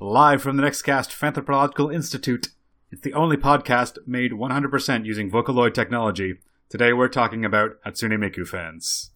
live from the Nextcast Fanthropological Institute. It's the only podcast made 100% using Vocaloid technology. Today we're talking about Hatsune Miku fans.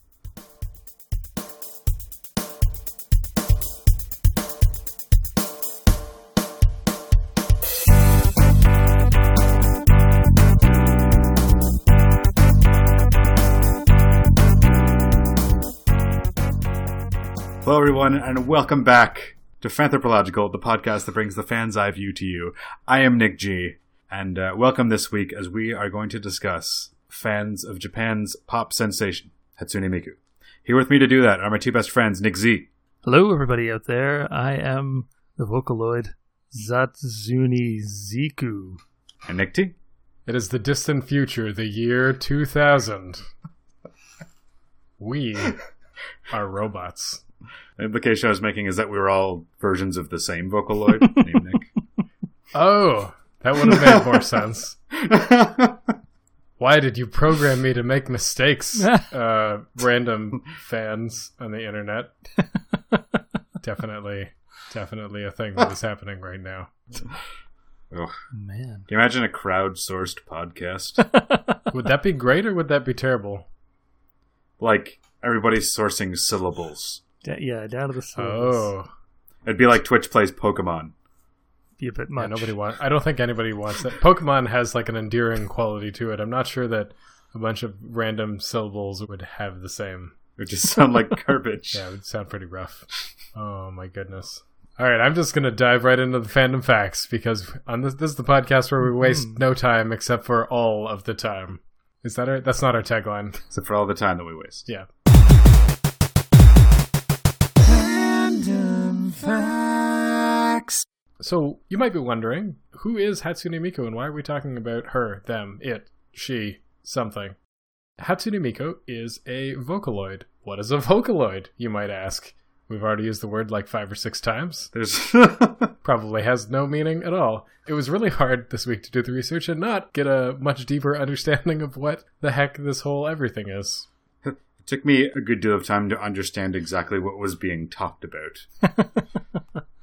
Hello, everyone, and welcome back to Fanthropological, the podcast that brings the fan's eye view to you. I am Nick G, and uh, welcome this week as we are going to discuss fans of Japan's pop sensation, Hatsune Miku. Here with me to do that are my two best friends, Nick Z. Hello, everybody out there. I am the Vocaloid Zatsuni Ziku. And Nick T. It is the distant future, the year 2000. We are robots. The implication I was making is that we were all versions of the same Vocaloid named Nick. Oh, that would have made more sense. Why did you program me to make mistakes, uh, random fans on the internet? definitely, definitely a thing that is happening right now. Ugh. Man. Can you imagine a crowdsourced podcast? Would that be great or would that be terrible? like everybody's sourcing syllables. Da- yeah, down to the syllables. Oh, It'd be like Twitch plays Pokemon. Be a bit yeah, nobody wants. I don't think anybody wants that. Pokemon has like an endearing quality to it. I'm not sure that a bunch of random syllables would have the same. It would just sound like garbage. Yeah, it would sound pretty rough. Oh my goodness. All right, I'm just gonna dive right into the fandom facts because on this this is the podcast where we waste Mhm. no time except for all of the time. Is that our? That's not our tagline. Except for all the time that we waste. Yeah. So you might be wondering, who is Hatsune Miku and why are we talking about her, them, it, she, something? Hatsune Miku is a Vocaloid. What is a Vocaloid, you might ask? We've already used the word like five or six times. There's Probably has no meaning at all. It was really hard this week to do the research and not get a much deeper understanding of what the heck this whole everything is. it took me a good deal of time to understand exactly what was being talked about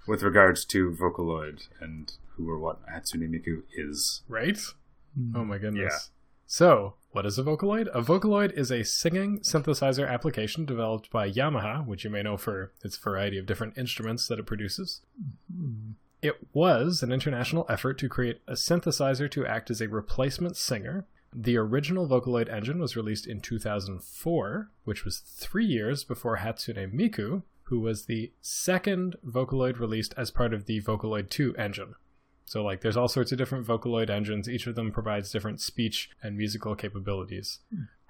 with regards to Vocaloid and who or what Hatsune Miku is. Right? Hmm. Oh my goodness. Yeah. So, what is a Vocaloid? A Vocaloid is a singing synthesizer application developed by Yamaha, which you may know for its variety of different instruments that it produces. Hmm. It was an international effort to create a synthesizer to act as a replacement singer. The original Vocaloid engine was released in 2004, which was three years before Hatsune Miku, who was the second Vocaloid released as part of the Vocaloid 2 engine. So, like, there's all sorts of different Vocaloid engines. Each of them provides different speech and musical capabilities.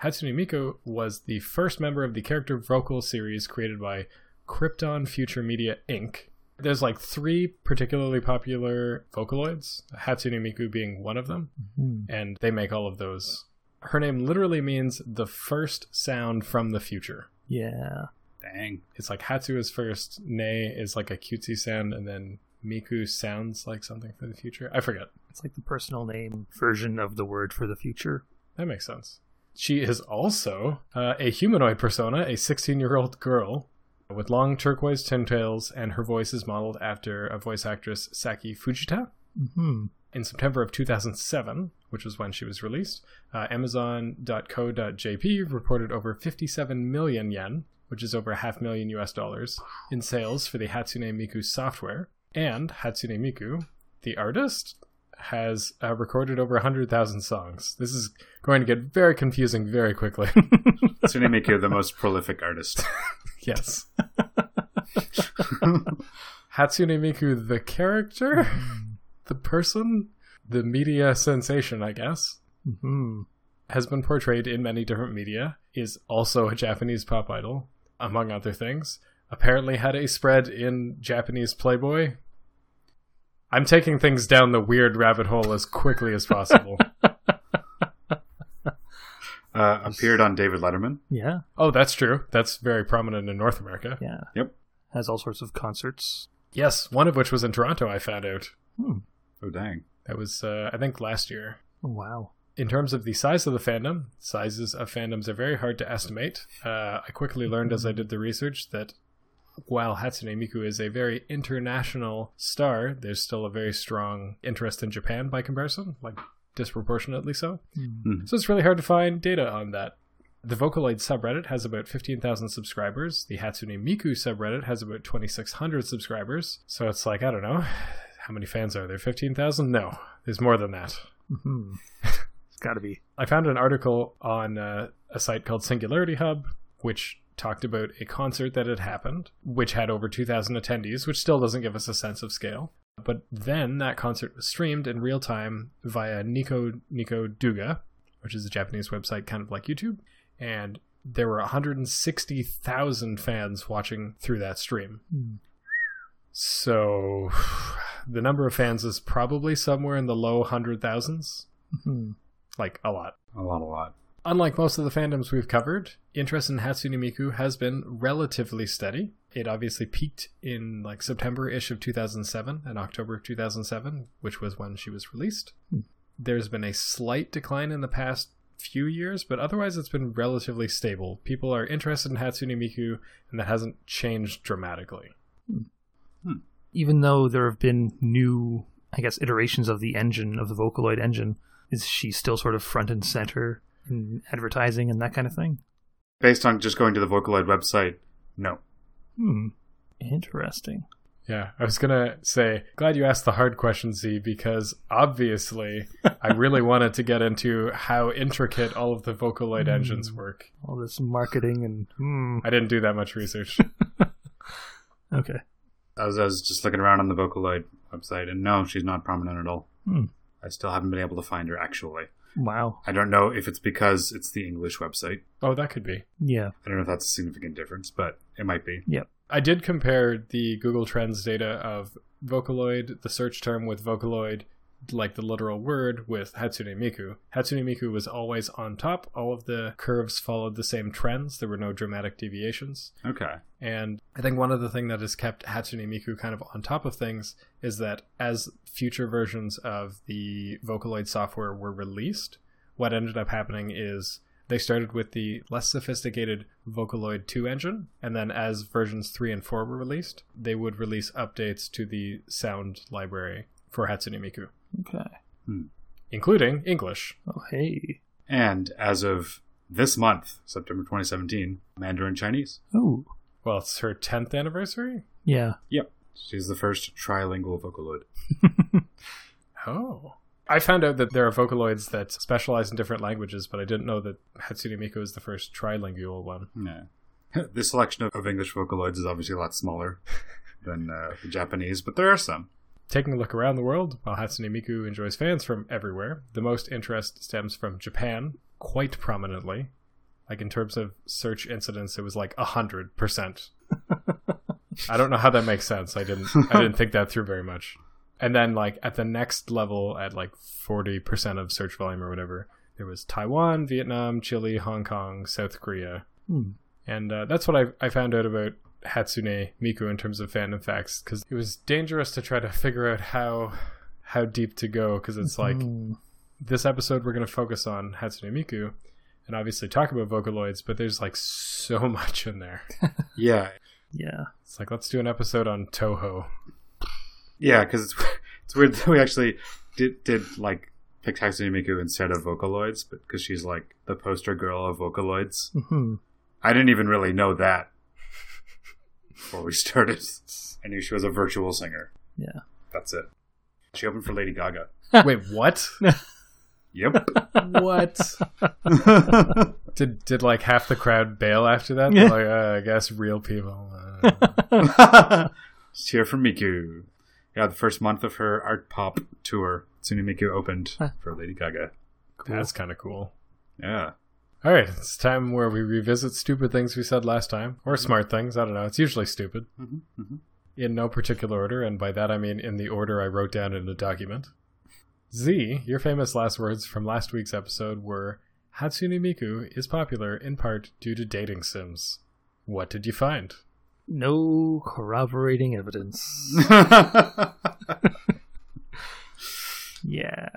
Hatsune Miku was the first member of the character vocal series created by Crypton Future Media Inc. There's like three particularly popular Vocaloids, Hatsune Miku being one of them, Hmm. and they make all of those. Her name literally means the first sound from the future. Yeah. Dang. It's like Hatsu is first, Ne is like a cutesy sound, and then Miku sounds like something for the future. I forget. It's like the personal name version of the word for the future. That makes sense. She is also uh, a humanoid persona, a 16 year old girl with long turquoise twintails, and her voice is modeled after a voice actress, Saki Fujita. Hmm. In September of 2007, which was when she was released, uh, Amazon.co.jp reported over 57 million yen, which is over a half million US dollars, in sales for the Hatsune Miku software. And Hatsune Miku, the artist, has uh, recorded over 100,000 songs. This is going to get very confusing very quickly. Hatsune Miku, the most prolific artist. yes. Hatsune Miku, the character, the person, the media sensation, I guess, Hmm. has been portrayed in many different media, is also a Japanese pop idol, among other things. Apparently had a spread in Japanese Playboy. I'm taking things down the weird rabbit hole as quickly as possible. Uh, appeared on David Letterman. Yeah. oh, that's true. That's very prominent in North America. Yeah. Yep. Has all sorts of concerts. Yes, one of which was in Toronto, I found out. Hmm. Oh, dang. That was, uh, I think, last year. Oh, wow. In terms of the size of the fandom, sizes of fandoms are very hard to estimate. Uh, I quickly learned as I did the research that while Hatsune Miku is a very international star, there's still a very strong interest in Japan by comparison, like disproportionately so. Hmm. So it's really hard to find data on that. The Vocaloid subreddit has about 15,000 subscribers. The Hatsune Miku subreddit has about 2,600 subscribers. So it's like, I don't know. How many fans are there? 15,000? No, there's more than that. Mhm. It's got to be. I found an article on uh, a site called Singularity Hub, which talked about a concert that had happened, which had over 2,000 attendees, which still doesn't give us a sense of scale. But then that concert was streamed in real time via Nico Nico Douga, which is a Japanese website kind of like YouTube, and there were 160,000 fans watching through that stream. Hmm. So the number of fans is probably somewhere in the low hundred thousands, Mhm. Like a lot. A lot, a lot. Unlike most of the fandoms we've covered, interest in Hatsune Miku has been relatively steady. It obviously peaked in like September-ish of 2007 and October of 2007, which was when she was released. Hmm. There's been a slight decline in the past few years, but otherwise it's been relatively stable. People are interested in Hatsune Miku, and that hasn't changed dramatically. Even though there have been new, I guess, iterations of the engine, of the Vocaloid engine, is she still sort of front and center in advertising and that kind of thing? Based on just going to the Vocaloid website, no. Hmm. Interesting. Yeah, I was gonna say, glad you asked the hard question, Z, because obviously I really wanted to get into how intricate all of the Vocaloid Hmm. engines work. All this marketing and hmm. I didn't do that much research. Okay. I was, I was just looking around on the Vocaloid website, and no, she's not prominent at all. Hmm. I still haven't been able to find her, actually. Wow. I don't know if it's because it's the English website. oh, that could be. Yeah. I don't know if that's a significant difference, but it might be. Yep. I did compare the Google Trends data of Vocaloid, the search term with Vocaloid, like the literal word, with Hatsune Miku. Hatsune Miku was always on top. All of the curves followed the same trends. There were no dramatic deviations. Okay. And I think one of the things that has kept Hatsune Miku kind of on top of things is that as future versions of the Vocaloid software were released, what ended up happening is they started with the less sophisticated Vocaloid 2 engine, and then as versions 3 and 4 were released, they would release updates to the sound library for Hatsune Miku, Okay. including English. Oh, hey. And as of this month, September 2017, Mandarin Chinese. Oh. Well, it's her 10th anniversary? Yeah. Yep. She's the first trilingual Vocaloid. Oh. I found out that there are Vocaloids that specialize in different languages, but I didn't know that Hatsune Miku is the first trilingual one. Yeah. the selection of, of English Vocaloids is obviously a lot smaller than uh, the Japanese, but there are some. Taking a look around the world, while Hatsune Miku enjoys fans from everywhere, the most interest stems from Japan, quite prominently. Like in terms of search incidents, it was like a hundred percent. I don't know how that makes sense. I didn't I didn't think that through very much. And then like at the next level, at like forty percent of search volume or whatever, there was Taiwan, Vietnam, Chile, Hong Kong, South Korea, Hmm. and uh, that's what I, I found out about Hatsune Miku in terms of fandom facts because it was dangerous to try to figure out how how deep to go because it's like Hmm. this episode we're going to focus on Hatsune Miku and obviously talk about Vocaloids, but there's like so much in there. Yeah. Yeah. It's like let's do an episode on Toho. Yeah, because it's, it's weird that we actually did, did like pick Hatsune Miku instead of Vocaloids, but because she's like the poster girl of Vocaloids. hmm I didn't even really know that before we started. I knew she was a virtual singer. Yeah. That's it. She opened for Lady Gaga. Wait, what? Yep. what? Did did like half the crowd bail after that? They're Yeah. like, uh, I guess real people. Uh, Just here for Miku. Yeah, the first month of her art pop tour, Tsune Miku opened Huh. for Lady Gaga. That's kind of cool. Yeah. All right, it's time where we revisit stupid things we said last time, or smart things. I don't know. It's usually stupid. Mm-hmm, mm-hmm. in no particular order, and by that I mean in the order I wrote down in the document. Z, your famous last words from last week's episode were Hatsune Miku is popular in part due to dating sims. What did you find? No corroborating evidence. Yeah.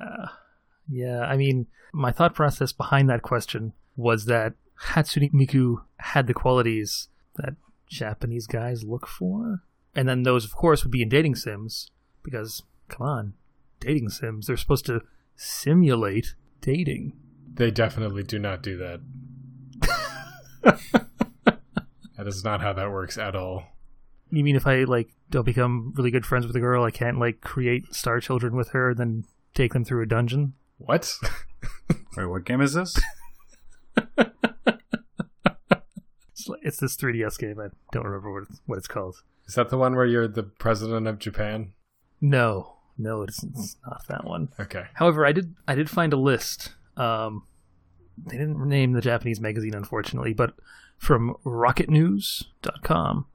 Yeah, I mean, my thought process behind that question was that Hatsune Miku had the qualities that Japanese guys look for. And then those, of course, would be in dating sims because, come on, dating sims, they're supposed to simulate dating. They definitely do not do that. that is not how that works at all. You mean if I like don't become really good friends with a girl, I can't like create star children with her, then take them through a dungeon? What? Wait, what game is this? It's, this 3DS game. I don't remember what it's, what it's called. Is that the one where you're the president of Japan? No, no, it's, it's not that one. Okay. However, I did I did find a list. Um, they didn't name the Japanese magazine, unfortunately, but from RocketNews.com,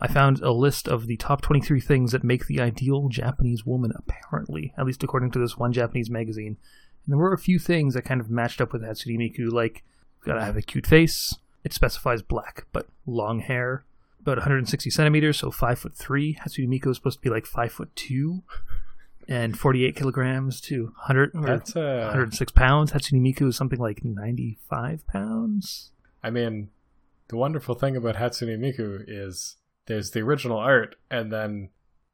I found a list of the top 23 things that make the ideal Japanese woman. Apparently, at least according to this one Japanese magazine, and there were a few things that kind of matched up with Hatsune Miku, like gotta have a cute face. It specifies black, but long hair, about 160 centimeters, so five foot three. Hatsune Miku is supposed to be like five foot two, and 48 kilograms to 100 or That's uh 106 pounds. Hatsune Miku is something like 95 pounds. I mean, the wonderful thing about Hatsune Miku is there's the original art and then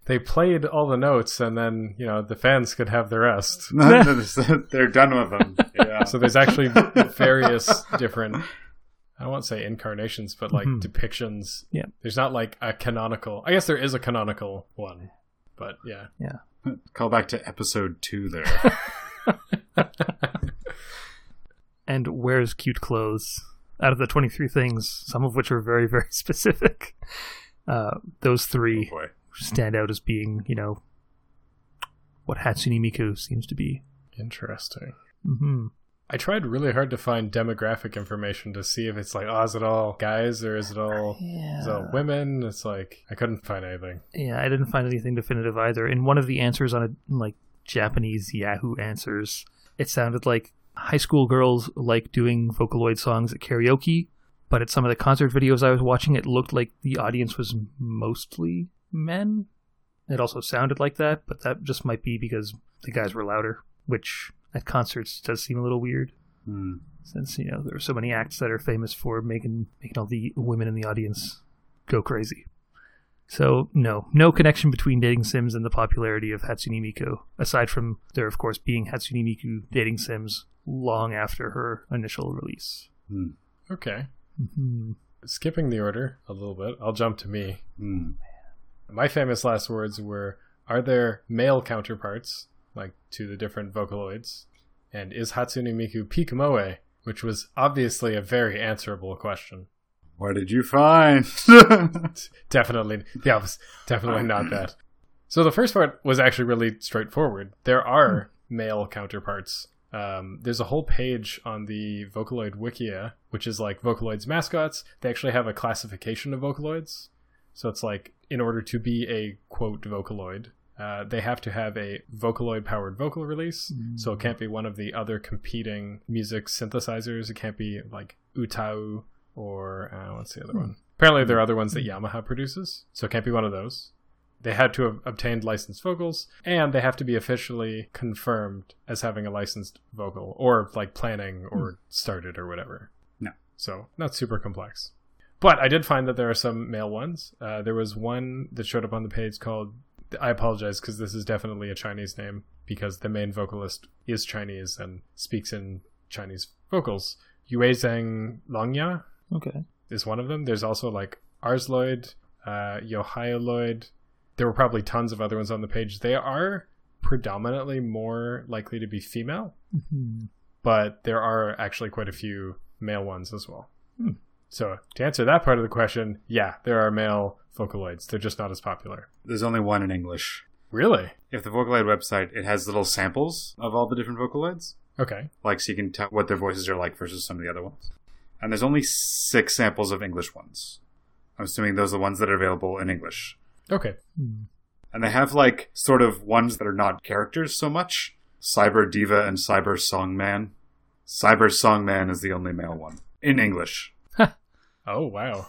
they played all the notes and then, you know, the fans could have the rest. They're done with them. Yeah. So there's actually various different I won't say incarnations, but like Mhm. depictions. Yeah. There's not like a canonical. I guess there is a canonical one, but yeah. Yeah. Call back to episode two there. And wears cute clothes. Out of the 23 things, some of which are very, very specific, uh, those Oh three boy. stand out as being, you know, what Hatsune Miku seems to be. Interesting. hmm I tried really hard to find demographic information to see if it's like, oh, is it all guys or is it all is it all women? It's like I couldn't find anything. Yeah, I didn't find anything definitive either. In one of the answers on a like Japanese Yahoo answers, it sounded like high school girls like doing Vocaloid songs at karaoke, but at some of the concert videos I was watching, it looked like the audience was mostly men. It also sounded like that, but that just might be because the guys were louder, which at concerts does seem a little weird Hmm. since you know there are so many acts that are famous for making making all the women in the audience go crazy. So no, no connection between dating sims and the popularity of Hatsune Miku, aside from there of course being Hatsune Miku dating sims long after her initial release. Hmm. Okay. hmm Skipping the order a little bit, I'll jump to me. Hmm. My famous last words were Are there male counterparts, like to the different Vocaloids? And is Hatsune Miku peak moe? Which was obviously a very answerable question. What did you find? Definitely, yeah, was definitely not that. So the first part was actually really straightforward. There are male counterparts. Um, there's a whole page on the Vocaloid Wikia, which is like Vocaloids mascots. They actually have a classification of Vocaloids. So it's like, in order to be a quote Vocaloid, uh, they have to have a Vocaloid powered vocal release. So it can't be one of the other competing music synthesizers. It can't be like Utau or uh, what's the other one? Apparently, there are other ones that Yamaha produces. So it can't be one of those. They had to have obtained licensed vocals, and they have to be officially confirmed as having a licensed vocal, or like planning or started or whatever. No. So not super complex. But I did find that there are some male ones. Uh, there was one that showed up on the page called. I apologize because this is definitely a Chinese name because the main vocalist is Chinese and speaks in Chinese vocals. Yuezheng Longya Okay. is one of them. There's also like Arsloid, uh, YOHIOloid. There were probably tons of other ones on the page. They are predominantly more likely to be female, Mhm. but there are actually quite a few male ones as well. Hmm. So to answer that part of the question, yeah, there are male Vocaloids. They're just not as popular. There's only one in English. Really? If the Vocaloid website, it has little samples of all the different Vocaloids, Okay. like so you can tell what their voices are like versus some of the other ones. And there's only six samples of English ones. I'm assuming those are the ones that are available in English. Okay. Hmm. And they have like sort of ones that are not characters so much. Cyber Diva and Cyber Songman. Cyber Songman is the only male one in English. Oh wow.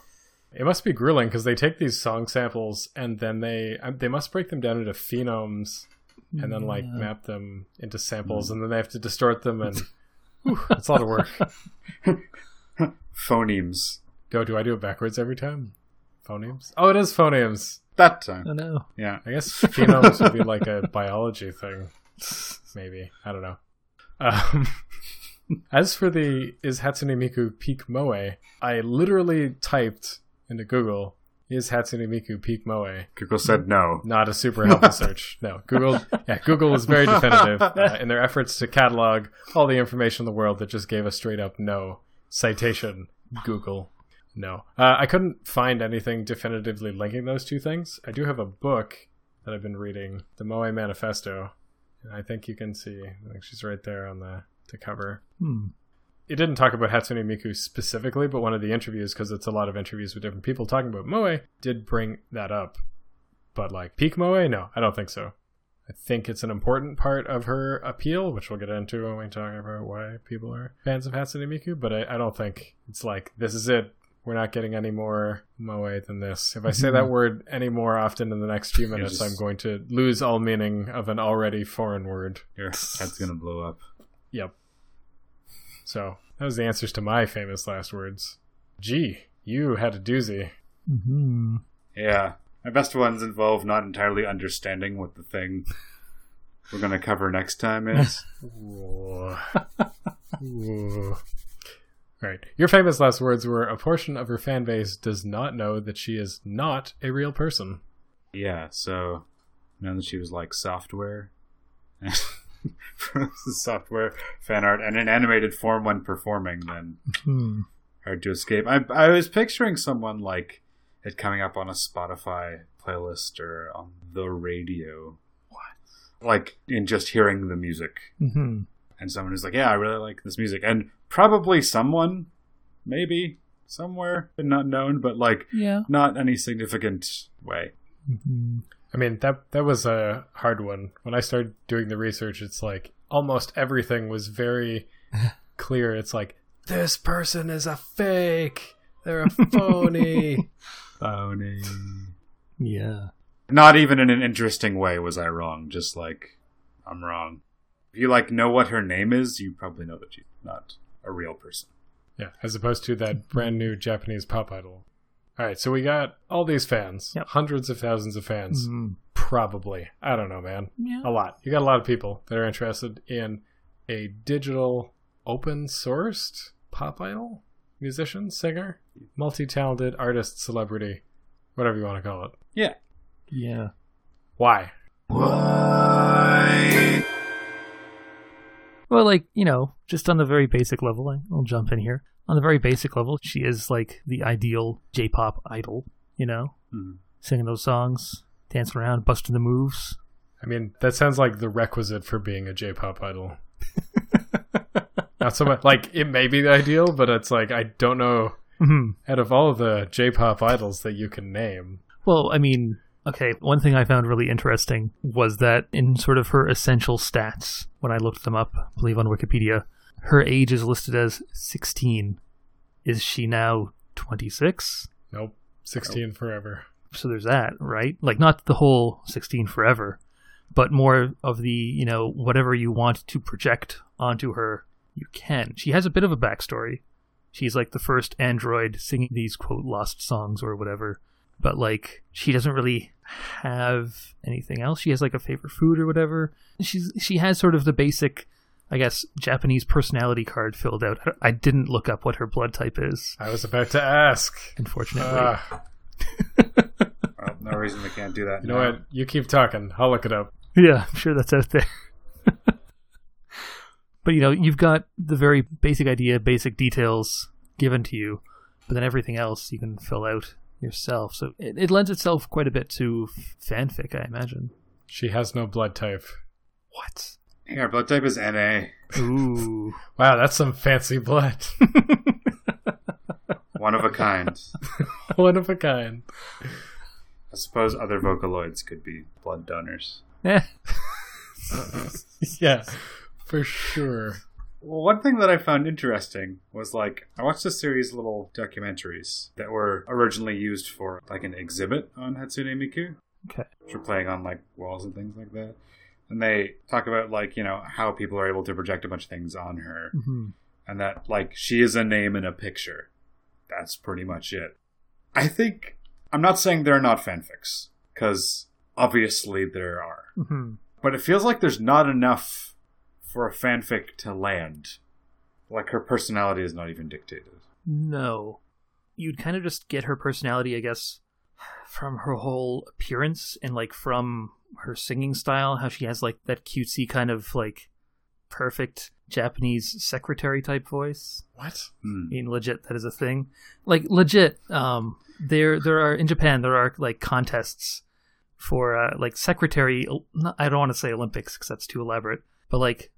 It must be grueling because they take these song samples and then they they must break them down into phonemes and then like Yeah. map them into samples and then they have to distort them and whew, it's a lot of work. Phonemes. Go, do I do it backwards every time? Phonemes? Oh, it is phonemes. That time. I know. Yeah. I guess phenomes would be like a biology thing. Maybe. I don't know. Um, as for the is Hatsune Miku peak moe, I literally typed into Google is Hatsune Miku peak moe. Google said no. Not a super helpful search. No, Google. Yeah, Google was very definitive uh, in their efforts to catalog all the information in the world that just gave a straight up no citation. Google. No, uh, I couldn't find anything definitively linking those two things. I do have a book that I've been reading, the Moe Manifesto, and I think you can see. I think she's right there on the the cover. Hmm. It didn't talk about Hatsune Miku specifically, but one of the interviews, because it's a lot of interviews with different people talking about Moe, did bring that up. But like peak Moe, no, I don't think so. I think it's an important part of her appeal, which we'll get into when we talk about why people are fans of Hatsune Miku. But I, I don't think it's like this is it. We're not getting any more moe than this. If I say that word any more often in the next few minutes, just- I'm going to lose all meaning of an already foreign word. Your head's gonna blow up. Yep. So that was the answers to my famous last words. Gee, you had a doozy. hmm Yeah. My best ones involve not entirely understanding what the thing we're gonna cover next time is. Whoa. Whoa. Right. Your famous last words were a portion of her fan base does not know that she is not a real person. yeah, so now that she was like software software fan art and in animated form when performing, then Hmm. hard to escape. I I was picturing someone like it coming up on a Spotify playlist or on the radio. What? Like in just hearing the music. hmm And someone who's like, Yeah, I really like this music. And probably someone, maybe, somewhere, not known, but like Yeah. not any significant way. hmm I mean, that that was a hard one. When I started doing the research, it's like almost everything was very clear. It's like this person is a fake. They're a phony. Phony. Yeah. Not even in an interesting way was I wrong, just like I'm wrong. If you like know what her name is, you probably know that she's not a real person. yeah, as opposed to that brand new Japanese pop idol. All right, so we got all these fans, Yep. hundreds of thousands of fans, Mhm. probably. I don't know, man. Yeah. A lot. You got a lot of people that are interested in a digital, open sourced pop idol, musician, singer, multi talented artist, celebrity, whatever you want to call it. Yeah. Yeah. Why? Why? Well, like, you know, just on the very basic level, I'll jump in here. On the very basic level, she is like the ideal J pop idol, you know? Hmm. Singing those songs, dancing around, busting the moves. I mean, that sounds like the requisite for being a J pop idol. Not so much like it may be the ideal, but it's like I don't know hmm out of all the J pop idols that you can name. Well, I mean, okay, one thing I found really interesting was that in sort of her essential stats, when I looked them up, I believe on Wikipedia, her age is listed as 16. Is she now 26? Nope. 16 forever. So there's that, right? Like, not the whole 16 forever, but more of the, you know, whatever you want to project onto her, you can. She has a bit of a backstory. She's like the first android singing these, quote, lost songs or whatever. But, like, she doesn't really have anything else. She has, like, a favorite food or whatever. She's She has sort of the basic, I guess, Japanese personality card filled out. I didn't look up what her blood type is, I was about to ask. unfortunately. Ah, Well, no reason we can't do that. you know what? You keep talking. I'll look it up. Yeah, I'm sure that's out there. but you know, you've got the very basic idea, basic details given to you, but then everything else you can fill out yourself. So it, it lends itself quite a bit to fanfic, I imagine. She has no blood type. What? Yeah, our blood type is NA. Ooh. Wow, that's some fancy blood. One of a kind. One of a kind. I suppose other Vocaloids could be blood donors. Eh. yeah, for sure. Well, one thing that I found interesting was like I watched a series of little documentaries that were originally used for like an exhibit on Hatsune Miku, Okay. which were playing on like walls and things like that. And they talk about like you know how people are able to project a bunch of things on her, hmm and that like she is a name in a picture. That's pretty much it. I think I'm not saying there are not fanfics, because obviously there are. hmm But it feels like there's not enough for a fanfic to land. Like her personality is not even dictated. No. You'd kind of just get her personality, I guess, from her whole appearance and like from her singing style, how she has like that cutesy kind of like perfect Japanese secretary type voice. What? Hmm. I mean, legit, that is a thing. Like legit, um, there there are in Japan there are like contests for uh, like secretary. I don't want to say Olympics because that's too elaborate, but like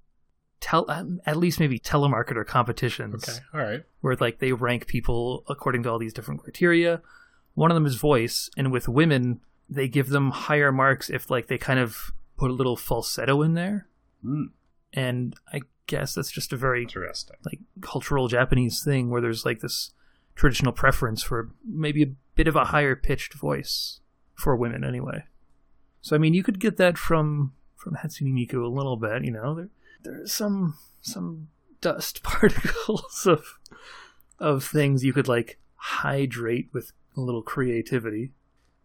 tell um, at least maybe telemarketer competitions Okay. All right. where like they rank people according to all these different criteria. One of them is voice, and with women, they give them higher marks if like they kind of put a little falsetto in there. Hmm. And I guess that's just a very Interesting. like cultural Japanese thing where there's like this traditional preference for maybe a bit of a higher pitched voice for women anyway. So I mean, you could get that from from Hatsune Miku a little bit, you know. There there's some some dust particles of of things you could like hydrate with a little creativity.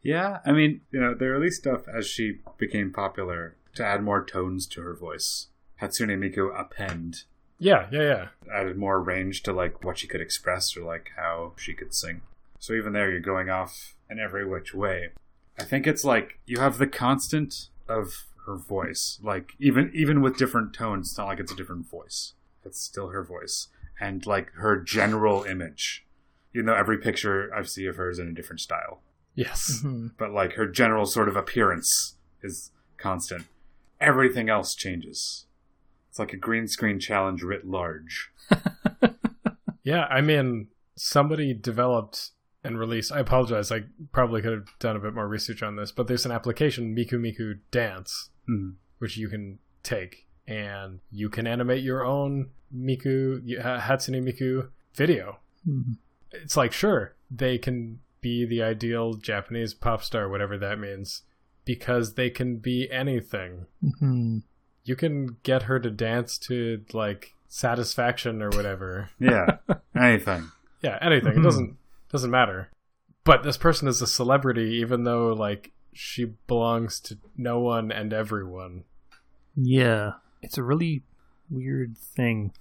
Yeah, I mean, you know, they released stuff as she became popular to add more tones to her voice. Hatsune Miku append Yeah. Yeah. Yeah. added more range to like what she could express or like how she could sing. So even there, you're going off in every which way. I think it's like you have the constant of her voice. Like even even with different tones, it's not like it's a different voice. It's still her voice and like her general image. You know, every picture I see of her is in a different style, Yes. but like her general sort of appearance is constant. Everything else changes. It's like a green screen challenge writ large. Yeah, I mean, somebody developed and released. I apologize. I probably could have done a bit more research on this, but there's an application, Miku Miku Dance, Hmm. which you can take, and you can animate your own Miku uh, Hatsune Miku video. Mhm. It's like sure they can be the ideal Japanese pop star, whatever that means, because they can be anything. Mhm. You can get her to dance to like Satisfaction or whatever. Yeah, anything. Yeah, anything. It Mhm. doesn't doesn't matter. But this person is a celebrity, even though like she belongs to no one and everyone. Yeah, it's a really weird thing.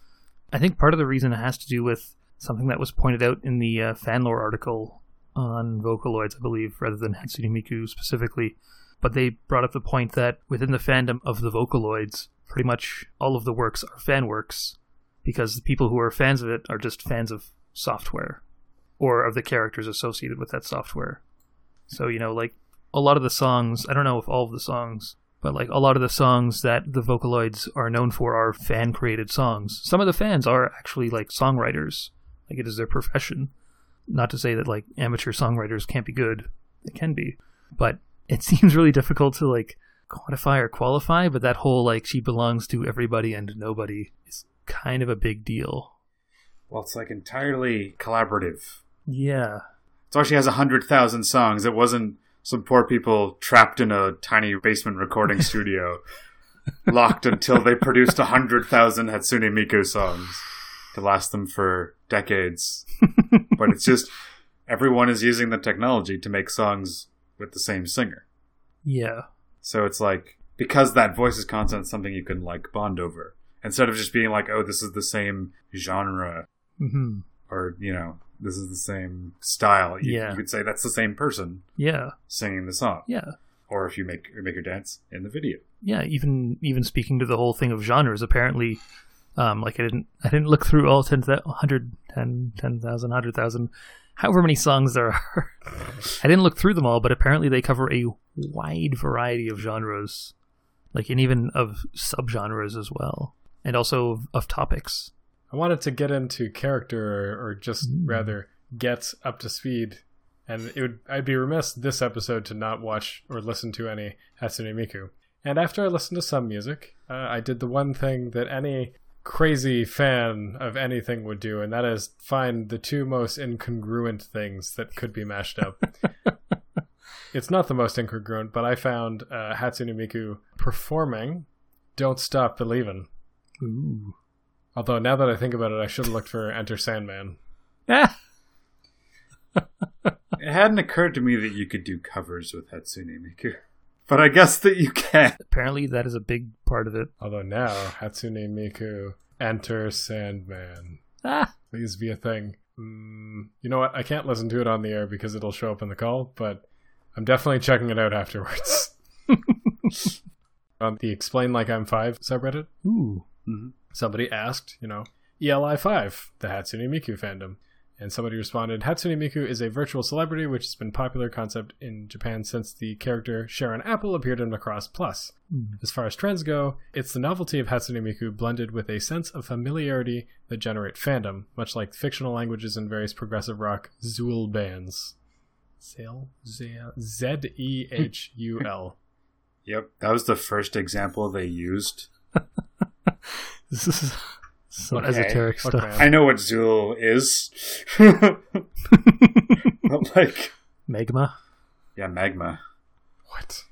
I think part of the reason it has to do with something that was pointed out in the uh, Fanlore article on Vocaloids, I believe, rather than Hatsune Miku specifically. But they brought up the point that within the fandom of the Vocaloids, pretty much all of the works are fan works because the people who are fans of it are just fans of software or of the characters associated with that software. So, you know, like a lot of the songs, I don't know if all of the songs, but like a lot of the songs that the Vocaloids are known for are fan created songs. Some of the fans are actually like songwriters, like it is their profession. Not to say that like amateur songwriters can't be good, they can be, but it seems really difficult to like quantify or qualify. But that whole like she belongs to everybody and nobody is kind of a big deal. Well, it's like entirely collaborative. Yeah, It's why she has a hundred thousand songs. It wasn't some poor people trapped in a tiny basement recording studio, locked until they produced a hundred thousand Hatsune Miku songs to last them for decades. but it's just everyone is using the technology to make songs with the same singer. yeah, So it's like because that voice is constant, something you can like bond over instead of just being like, oh, this is the same genre hmm or you know this is the same style. You, Yeah. you could say that's the same person yeah, singing the song, yeah. or if you make make her dance in the video. yeah, even even speaking to the whole thing of genres, apparently, um, like I didn't I didn't look through all 10, 100, 10, 10,000, 100,000, however many songs there are. I didn't look through them all, but apparently they cover a wide variety of genres, like and even of subgenres as well, and also of, of topics. I wanted to get into character or, or just Mm. rather get up to speed. And it would I'd be remiss this episode to not watch or listen to any Hatsune Miku. And after I listened to some music, uh, I did the one thing that any crazy fan of anything would do, and that is find the two most incongruent things that could be mashed up. it's not the most incongruent, but I found uh, Hatsune Miku performing "Don't Stop Believin'." Ooh. Although now that I think about it, I should have looked for Enter Sandman. Ah, It hadn't occurred to me that you could do covers with Hatsune Miku. But I guess that you can. Apparently, that is a big part of it. Although now Hatsune Miku enter Sandman. Ah, Please be a thing. Mm, you know what? I can't listen to it on the air because it'll show up in the call, but I'm definitely checking it out afterwards. on the Explain Like I'm Five subreddit, ooh. somebody asked, you know, ELI Five, the Hatsune Miku fandom. And somebody responded, Hatsune Miku is a virtual celebrity which has been a popular concept in Japan since the character Sharon Apple appeared in Macross Plus. Hmm. As far as trends go, it's the novelty of Hatsune Miku blended with a sense of familiarity that generate fandom, much like fictional languages in various progressive rock Zeuhl bands. Zehul? Z E H U L. Yep, that was the first example they used. This is some Okay, esoteric look, stuff. man. I know what Zeuhl is. but like, Magma. yeah, Magma. What?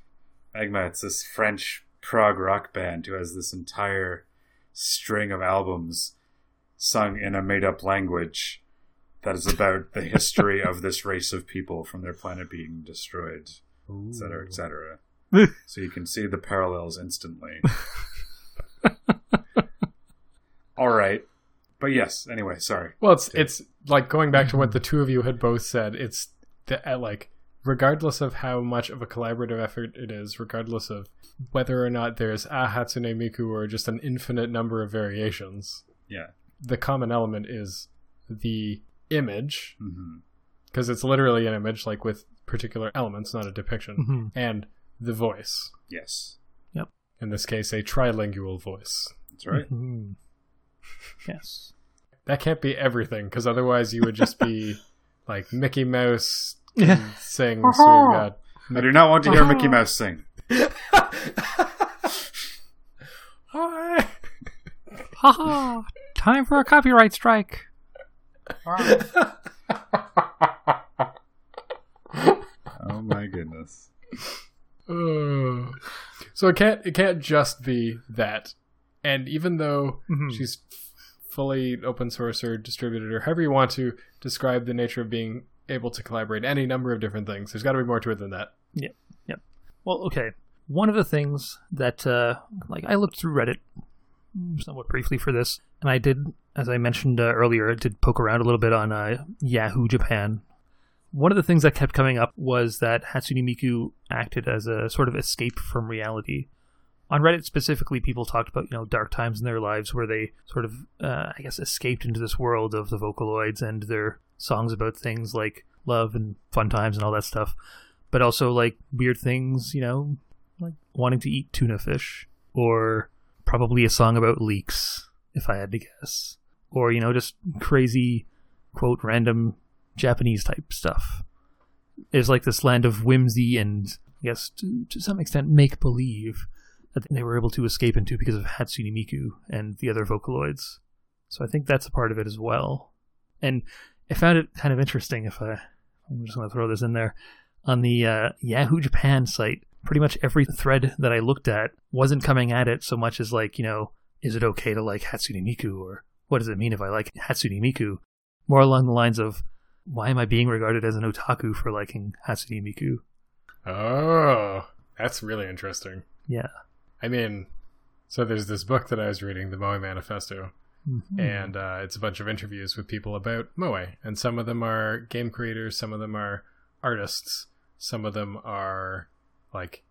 Magma, it's this French prog rock band who has this entire string of albums sung in a made up language that is about the history of this race of people from their planet being destroyed, etc., etc. so you can see the parallels instantly. All right. But yes, anyway, sorry. Well, it's it's like going back to what the two of you had both said. It's the, uh, like regardless of how much of a collaborative effort it is, regardless of whether or not there's a Hatsune Miku or just an infinite number of variations, Yeah. the common element is the image because it's literally an image, like with particular elements, not a depiction, Mhm. and the voice. Yes. Yep. In this case, a trilingual voice. That's right. Mhm. Yes. That can't be everything, because otherwise you would just be like Mickey Mouse Yeah. can sing. So you got I do not want to hear Mickey Mouse sing. Hi. Haha! Time for a copyright strike. Oh my goodness. Uh, so it can't it can't just be that. And even though Mhm. she's fully open source or distributed or however you want to describe the nature of being able to collaborate any number of different things, there's got to be more to it than that. Yep. Yep. Well, okay. One of the things that, uh, like, I looked through Reddit somewhat briefly for this, and I did, as I mentioned uh, earlier, I did poke around a little bit on uh, Yahoo Japan. One of the things that kept coming up was that Hatsune Miku acted as a sort of escape from reality. On Reddit specifically, people talked about you know dark times in their lives where they sort of, uh, I guess, escaped into this world of the Vocaloids and their songs about things like love and fun times and all that stuff. But also like weird things, you know, like wanting to eat tuna fish, or probably a song about leaks, if I had to guess, or you know, just crazy, quote, random Japanese type stuff. It's like this land of whimsy and, I guess, to, to some extent, make believe that they were able to escape into because of Hatsune Miku and the other Vocaloids. So I think that's a part of it as well. And I found it kind of interesting if I, I'm just going to throw this in there on the uh, Yahoo Japan site, pretty much every thread that I looked at wasn't coming at it so much as like, you know, is it okay to like Hatsune Miku or what does it mean if I like Hatsune Miku? More along the lines of why am I being regarded as an otaku for liking Hatsune Miku? Oh, that's really interesting. Yeah. I mean, so there's this book that I was reading, the Moe Manifesto, Mhm. and uh, it's a bunch of interviews with people about Moe, and some of them are game creators, some of them are artists, some of them are like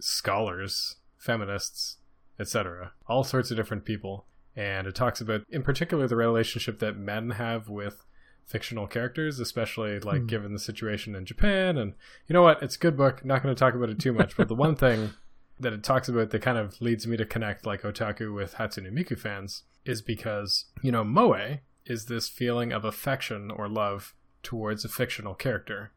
scholars, feminists, etc. All sorts of different people, and it talks about, in particular, the relationship that men have with fictional characters, especially like Hmm. given the situation in Japan. And you know what? It's a good book. Not going to talk about it too much, but the one thing that it talks about that kind of leads me to connect like otaku with Hatsune Miku fans is because, you know, Moe is this feeling of affection or love towards a fictional character.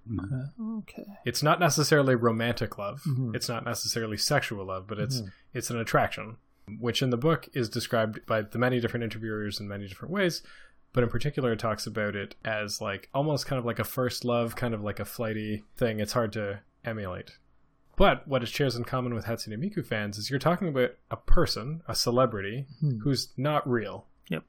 Okay. It's not necessarily romantic love. Mhm. It's not necessarily sexual love, but it's Mhm. it's an attraction, which in the book is described by the many different interviewers in many different ways. But in particular, it talks about it as like almost kind of like a first love, kind of like a flighty thing. It's hard to emulate. But what it shares in common with Hatsune Miku fans is you're talking about a person, a celebrity, Hmm. who's not real. Yep.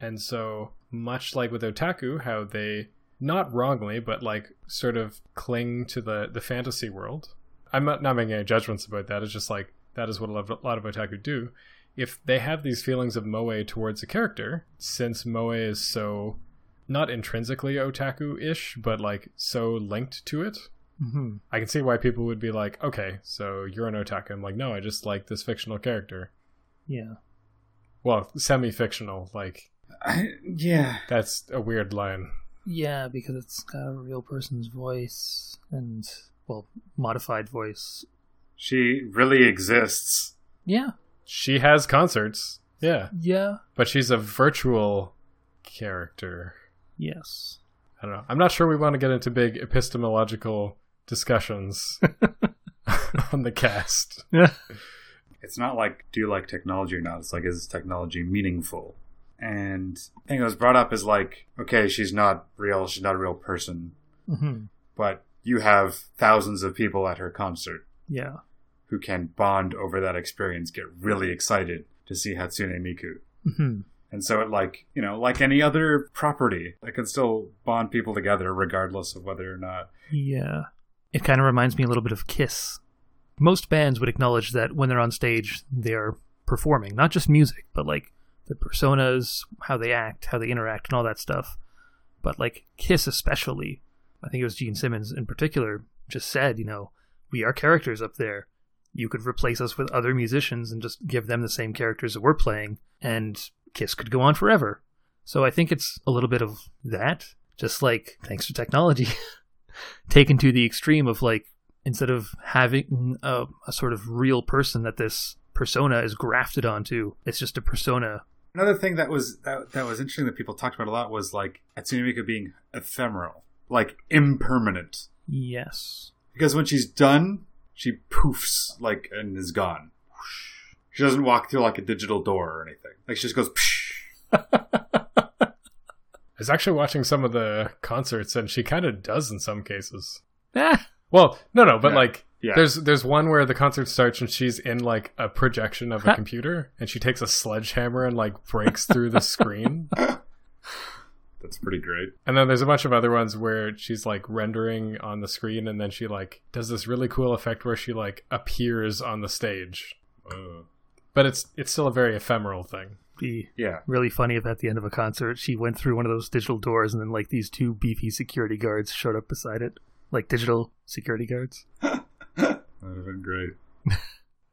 And so, much like with otaku, how they not wrongly, but like sort of cling to the the fantasy world. I'm not, not making any judgments about that. It's just like that is what a lot, of, a lot of otaku do. If they have these feelings of moe towards a character, since moe is so not intrinsically otaku-ish, but like so linked to it, hmm I can see why people would be like, okay, so you're an otaku. I'm like, no, I just like this fictional character. Yeah. Well, semi-fictional. Like I, yeah. that's a weird line. Yeah, because it's got a real person's voice and, well, modified voice. She really exists. Yeah. She has concerts, yeah, Yeah. but she's a virtual character. Yes. I don't know. I'm not sure we want to get into big epistemological discussions on the cast. It's not like do you like technology or not. It's like is this technology meaningful? And I think it was brought up as like, okay, she's not real. She's not a real person. hmm But you have thousands of people at her concert Yeah. who can bond over that experience, get really excited to see Hatsune Miku. hmm And so it like, you know, like any other property, it can still bond people together regardless of whether or not. Yeah. It kind of reminds me a little bit of Kiss. Most bands would acknowledge that when they're on stage, they're performing, not just music, but like the personas, how they act, how they interact, and all that stuff. But like Kiss, especially, I think it was Gene Simmons in particular, just said, you know, we are characters up there. You could replace us with other musicians and just give them the same characters that we're playing, and Kiss could go on forever. So I think it's a little bit of that, just like thanks to technology. taken to the extreme of like instead of having a, a sort of real person that this persona is grafted onto, it's just a persona. Another thing that was that, that was interesting that people talked about a lot was like Hatsune Miku being ephemeral, like impermanent. Yes. Because when she's done, she poofs like and is gone. She doesn't walk through like a digital door or anything. Like she just goes. Psh. I was actually watching some of the concerts, and she kind of does in some cases. Ah, Well, no, no, but Yeah. like Yeah. there's there's one where the concert starts and she's in like a projection of a computer, and she takes a sledgehammer and like breaks through the screen. That's pretty great. And then there's a bunch of other ones where she's like rendering on the screen, and then she like does this really cool effect where she like appears on the stage. Uh, But it's it's still a very ephemeral thing. Be yeah. really funny if at the end of a concert she went through one of those digital doors and then like these two beefy security guards showed up beside it, like digital security guards. That would have been great.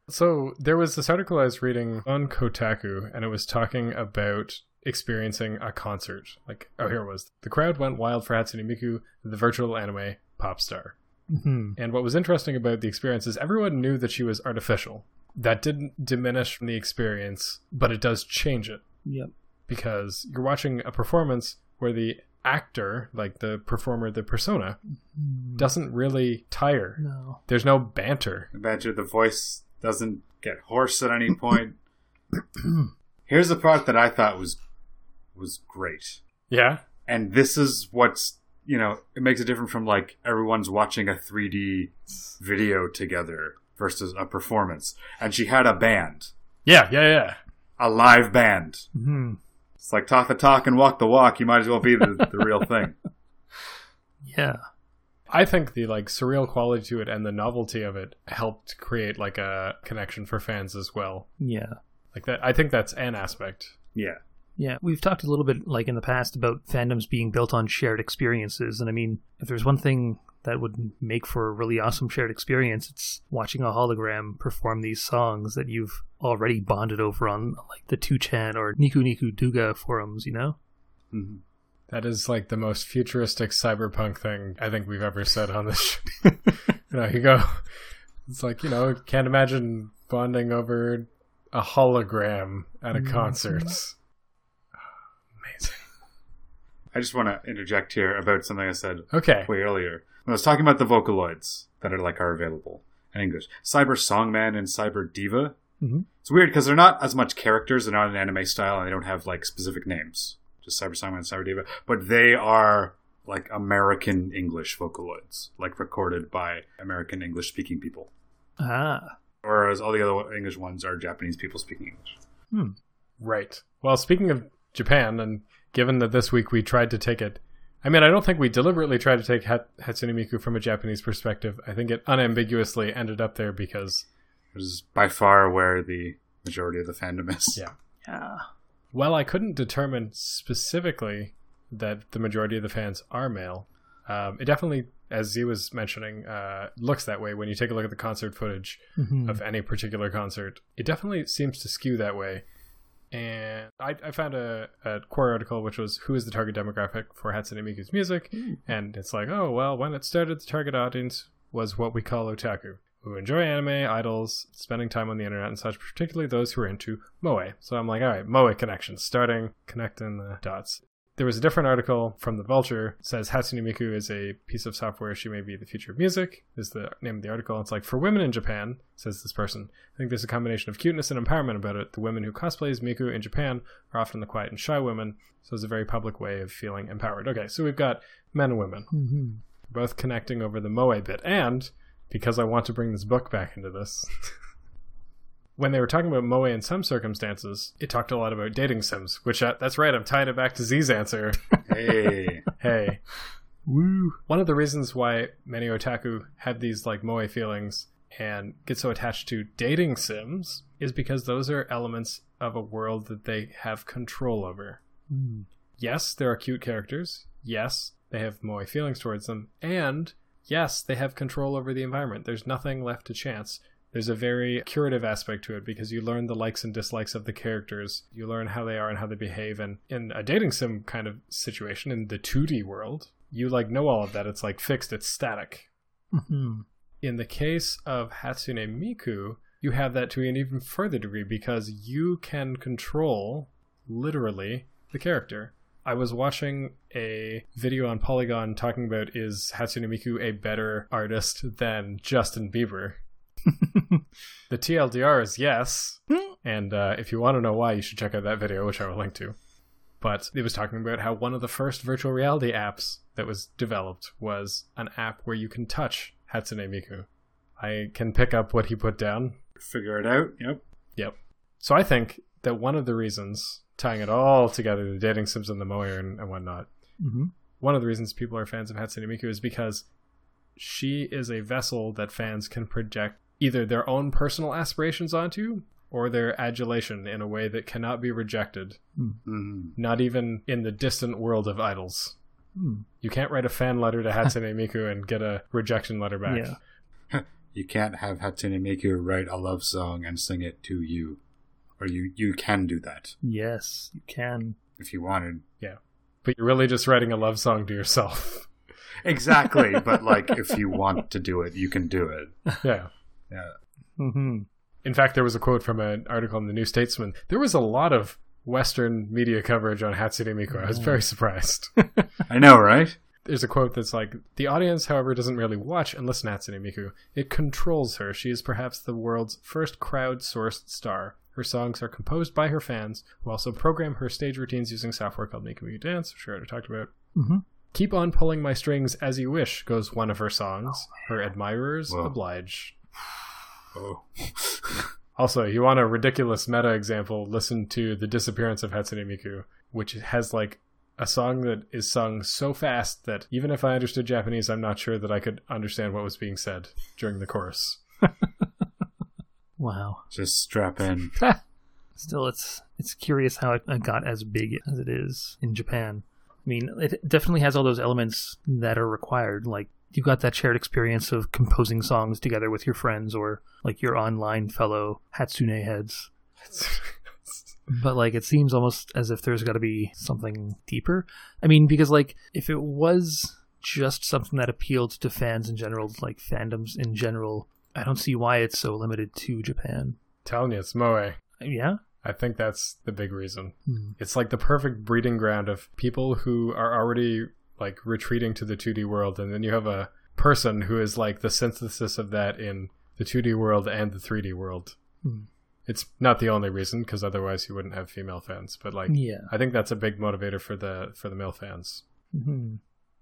So there was this article I was reading on Kotaku, and it was talking about experiencing a concert. Like, oh, here it was. The crowd went wild for Hatsune Miku, the virtual anime pop star. hmm And what was interesting about the experience is everyone knew that she was artificial. That didn't diminish from the experience, but it does change it Yep. because you're watching a performance where the actor, like the performer, the persona, mm-hmm. doesn't really tire. No. There's no banter. Imagine the voice doesn't get hoarse at any point. Here's the part that I thought was was great. Yeah? And this is what's you know, it makes it different from like everyone's watching a 3D video together versus a performance. And she had a band, Yeah, yeah, yeah. a live band. hmm It's like talk the talk and walk the walk. You might as well be the, the real thing. Yeah. I think the like surreal quality to it and the novelty of it helped create like a connection for fans as well. Yeah. Like that I think that's an aspect. Yeah. Yeah, we've talked a little bit, like in the past, about fandoms being built on shared experiences. And I mean, if there's one thing that would make for a really awesome shared experience, it's watching a hologram perform these songs that you've already bonded over on, like the 2chan or Nico Nico Douga forums, you know? Mhm. That is like the most futuristic cyberpunk thing I think we've ever said on this show. you know, you go it's like, you know, can't imagine bonding over a hologram at a concert. Amazing. I just want to interject here about something I said Okay. way earlier. When I was talking about the Vocaloids that are like are available in English, Cyber Songman and Cyber Diva. Mhm. It's weird because they're not as much characters. They're not an anime style, and they don't have like specific names. Just Cyber Songman and Cyber Diva, but they are like American English Vocaloids, like recorded by American English speaking people. Ah. Whereas all the other English ones are Japanese people speaking English. Right. Well, speaking of Japan, and given that this week we tried to take it I mean, I don't think we deliberately tried to take Hat- Hatsune Miku from a Japanese perspective. I think it unambiguously ended up there because, Which is by far where the majority of the fandom is. Yeah. Yeah. well, I couldn't determine specifically that the majority of the fans are male. Um, it definitely, as Z was mentioning, uh, looks that way when you take a look at the concert footage Mhm. of any particular concert. It definitely seems to skew that way. And I, I found a, a Quora article which was who is the target demographic for Hatsune Miku's music, hmm. and it's like, oh well, when it started, the target audience was what we call otaku, who enjoy anime, idols, spending time on the internet and such, particularly those who are into moe. So I'm like, all right, moe connections, starting connecting the dots. There was a different article from the Vulture says Hatsune Miku is a piece of software. She may be the future of music. Is the name of the article? It's like for women in Japan, says this person. I think there's a combination of cuteness and empowerment about it. The women who cosplay as Miku in Japan are often the quiet and shy women, so it's a very public way of feeling empowered. Okay, so we've got men and women Mhm. both connecting over the moe bit and because i want to bring this book back into this when they were talking about moe in some circumstances it talked a lot about dating sims which uh, that's right i'm tying it back to z's answer Hey. hey Woo. one of the reasons why many otaku have these like moe feelings and get so attached to dating sims is because those are elements of a world that they have control over Mm. yes, there are cute characters. Yes, they have moe feelings towards them. And yes, they have control over the environment. There's nothing left to chance. There's a very curative aspect to it because you learn the likes and dislikes of the characters. You learn how they are and how they behave. And in a dating sim kind of situation, in the 2D world, you like know all of that. It's like fixed, it's static. Mhm. In the case of Hatsune Miku, you have that to an even further degree because you can control, literally, the character. I was watching a video on Polygon talking about is Hatsune Miku a better artist than Justin Bieber? the TLDR is yes. And uh, if you want to know why, you should check out that video, which I will link to. But it was talking about how one of the first virtual reality apps that was developed was an app where you can touch Hatsune Miku. I can pick up what he put down. Figure it out. Yep. Yep. So I think that one of the reasons, tying it all together, the dating sims and the moe and, and whatnot, Mhm. one of the reasons people are fans of Hatsune Miku is because she is a vessel that fans can project either their own personal aspirations onto or their adulation in a way that cannot be rejected, Mhm. not even in the distant world of idols. Mm. You can't write a fan letter to Hatsune Miku and get a rejection letter back. Yeah. You can't have Hatsune Miku write a love song and sing it to you. Or you, you can do that Yes, you can. if you wanted. Yeah. But you're really just writing a love song to yourself. Exactly, but like if you want to do it, you can do it. yeah. Yeah. hmm In fact, there was a quote from an article in the New Statesman. There was a lot of Western media coverage on Hatsune Miku. I was very surprised. I know, right? There's a quote that's like, The audience, however, doesn't really watch and listen to Hatsune Miku. It controls her. She is perhaps the world's first crowd-sourced star. Her songs are composed by her fans, who also program her stage routines using software called Miku Miku Dance, which we already talked about. Mhm. Keep on pulling my strings as you wish, goes one of her songs. her admirers Whoa. oblige. Oh. Also, you want a ridiculous meta example, listen to The Disappearance of Hatsune Miku, which has like a song that is sung so fast that even if I understood Japanese, I'm not sure that I could understand what was being said during the chorus. Wow. Just strap in. Still, it's it's curious how it it got as big as it is in Japan. I mean, it definitely has all those elements that are required. Like you got that shared experience of composing songs together with your friends or like your online fellow Hatsune heads. But like it seems almost as if there's got to be something deeper. I mean, because like if it was just something that appealed to fans in general, like fandoms in general, I don't see why it's so limited to Japan. Telling you, it's Moe. Yeah. I think that's the big reason. Hmm. It's like the perfect breeding ground of people who are already like retreating to the 2D world, and then you have a person who is like the synthesis of that in the 2D world and the 3D world. Hmm. It's not the only reason, because otherwise you wouldn't have female fans. But like, Yeah. I think that's a big motivator for the for the male fans. hmm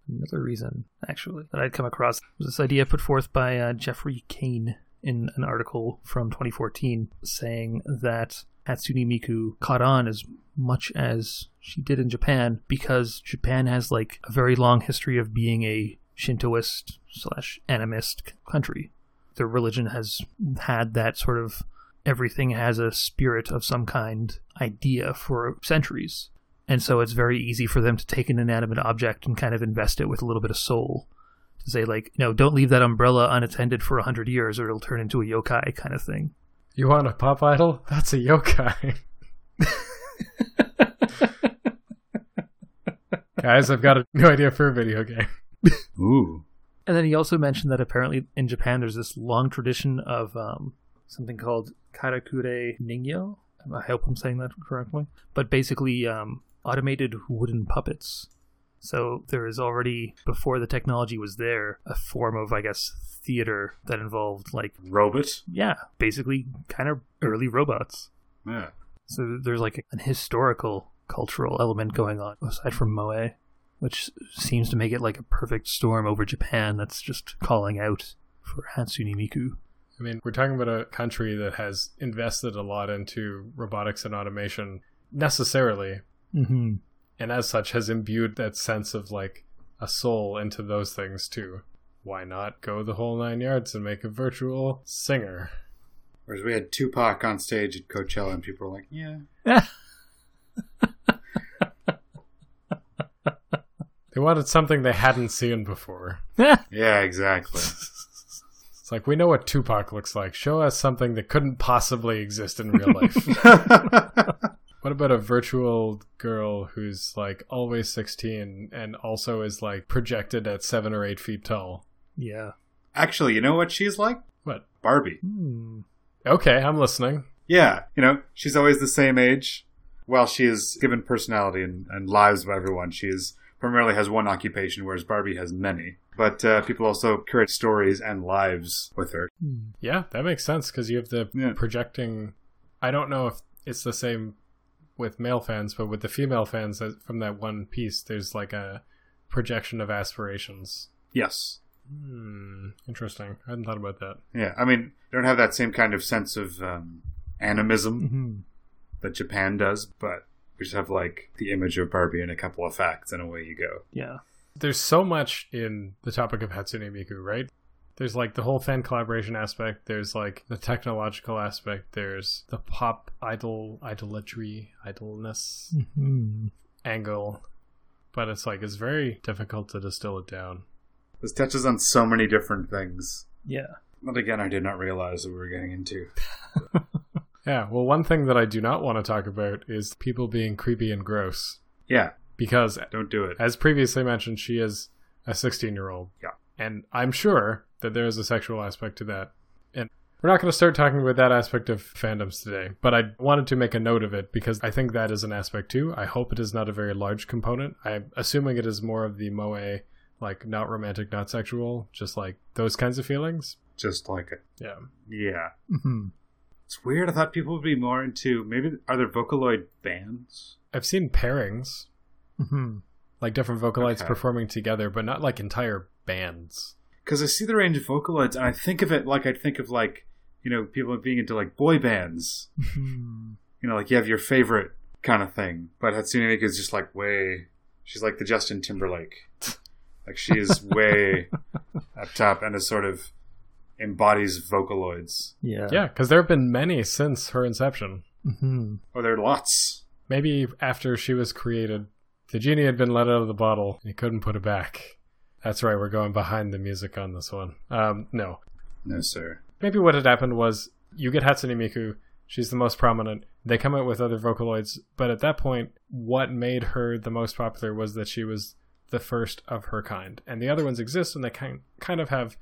Another reason, actually, that I'd come across was this idea put forth by uh, Jeffrey Kane in an article from 2014 saying that Hatsune Miku caught on as much as she did in Japan because Japan has like a very long history of being a Shintoist slash animist country. Their religion has had that sort of everything has a spirit of some kind idea for centuries. And so it's very easy for them to take an inanimate object and kind of invest it with a little bit of soul. To say, like, no, don't leave that umbrella unattended for a hundred years or it'll turn into a yokai kind of thing. You want a pop idol? That's a yokai. Guys, I've got a new idea for a video game. Ooh. And then he also mentioned that apparently in Japan there's this long tradition of um, something called karakure ningyo. I hope I'm saying that correctly. But basically, um, automated wooden puppets. So there is already, before the technology was there, a form of, I guess, theater that involved, like, robots. yeah, basically kind of early robots. Yeah. So there's like an historical cultural element going on aside from Moe, which seems to make it like a perfect storm over Japan that's just calling out for Hatsune Miku. I mean, we're talking about a country that has invested a lot into robotics and automation necessarily, Mm-hmm. And as such has imbued that sense of like a soul into those things too. Why not go the whole nine yards and make a virtual singer? Whereas we had Tupac on stage at Coachella and people were like, yeah. They wanted something they hadn't seen before. Yeah, exactly. It's like we know what Tupac looks like. Show us something that couldn't possibly exist in real life. what about a virtual girl who's like always 16 and also is like projected at seven or eight feet tall? yeah. Actually, you know what she's like? What? Barbie. Hmm. Okay, I'm listening. Yeah, you know, she's always the same age. While she is given personality and, and lives by everyone, she is primarily has one occupation, whereas Barbie has many. But uh, people also create stories and lives with her. Hmm. Yeah, that makes sense because you have the Yeah. projecting. I don't know if it's the same with male fans, but with the female fans from that one piece, there's like a projection of aspirations. Yes. Hmm, interesting. I hadn't thought about that. Yeah, I mean, they don't have that same kind of sense of um, animism Mhm. that Japan does, but we just have like the image of Barbie and a couple of facts, and away you go. Yeah. There's so much in the topic of Hatsune Miku, right? There's like the whole fan collaboration aspect. There's like the technological aspect. There's the pop idol, idolatry, idleness Mhm. angle. But it's like, it's very difficult to distill it down. This touches on so many different things. Yeah. But again, I did not realize that we were getting into. Yeah, well, one thing that I do not want to talk about is people being creepy and gross. Yeah, Because, don't do it. as previously mentioned, she is a 16 year old. Yeah. And I'm sure that there is a sexual aspect to that. And we're not going to start talking about that aspect of fandoms today, but I wanted to make a note of it because I think that is an aspect too. I hope it is not a very large component. I'm assuming it is more of the moe, like not romantic, not sexual, just like those kinds of feelings. Just like it. Yeah. Yeah. Mhm. It's weird. I thought people would be more into maybe are there Vocaloid bands? I've seen pairings, Mhm. like different Vocaloids Okay. performing together, but not like entire bands. Because I see the range of Vocaloids, and I think of it like I think of like you know people being into like boy bands. You know, like you have your favorite kind of thing. But Hatsune Miku is just like way. She's like the Justin Timberlake. Like she is way up top and is sort of embodies Vocaloids. Yeah. Yeah, because there have been many since her inception. Mm-hmm. Oh, there are lots. Maybe after she was created, the genie had been let out of the bottle and he couldn't put it back. That's right, we're going behind the music on this one. Um, no. No, sir. Maybe what had happened was you get Hatsune Miku, she's the most prominent. They come out with other Vocaloids, but at that point, what made her the most popular was that she was the first of her kind. And the other ones exist and they kind kind of have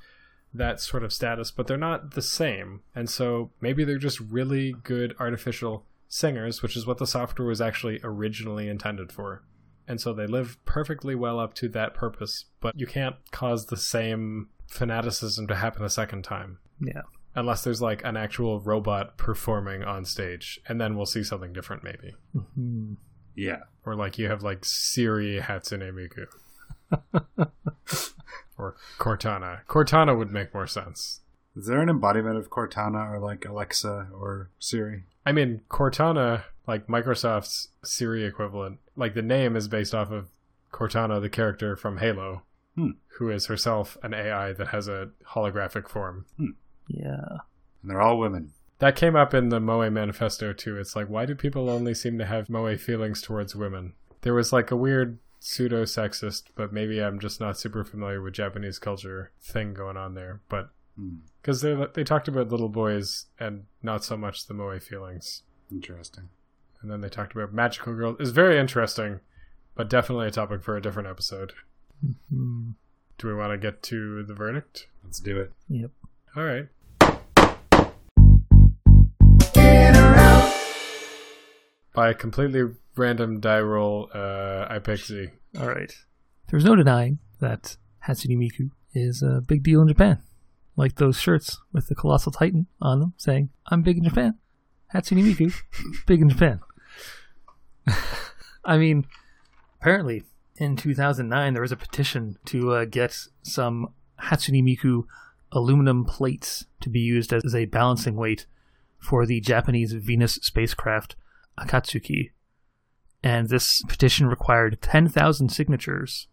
that sort of status, but they're not the same. And so maybe they're just really good artificial singers, which is what the software was actually originally intended for. And so they live perfectly well up to that purpose, but you can't cause the same fanaticism to happen a second time Yeah. unless there's like an actual robot performing on stage, and then we'll see something different maybe. Mhm. Yeah. Or like you have like Siri Hatsune Miku. or Cortana. Cortana would make more sense. Is there an embodiment of Cortana or like Alexa or Siri? I mean, Cortana, like Microsoft's Siri equivalent, like the name is based off of Cortana, the character from Halo, Hmm. who is herself an AI that has a holographic form. Yeah. And they're all women. That came up in the Moe manifesto too. It's like, why do people only seem to have Moe feelings towards women? There was like a weird pseudo sexist, but maybe I'm just not super familiar with Japanese culture thing going on there. But Hmm. because they they talked about little boys and not so much the Moe feelings, Interesting. And then they talked about magical girls. It's very interesting, but definitely a topic for a different episode. Hmm. Do we want to get to the verdict? Let's do it. Yep. All right. By a completely random die roll, uh, I picked Z. All right. There's no denying that Hatsune Miku is a big deal in Japan. Like those shirts with the Colossal Titan on them saying, I'm big in Japan. Hatsune Miku, big in Japan. I mean, apparently in 2009 there was a petition to uh, get some Hatsune Miku aluminum plates to be used as a balancing weight for the Japanese Venus spacecraft Akatsuki. And this petition required 10,000 signatures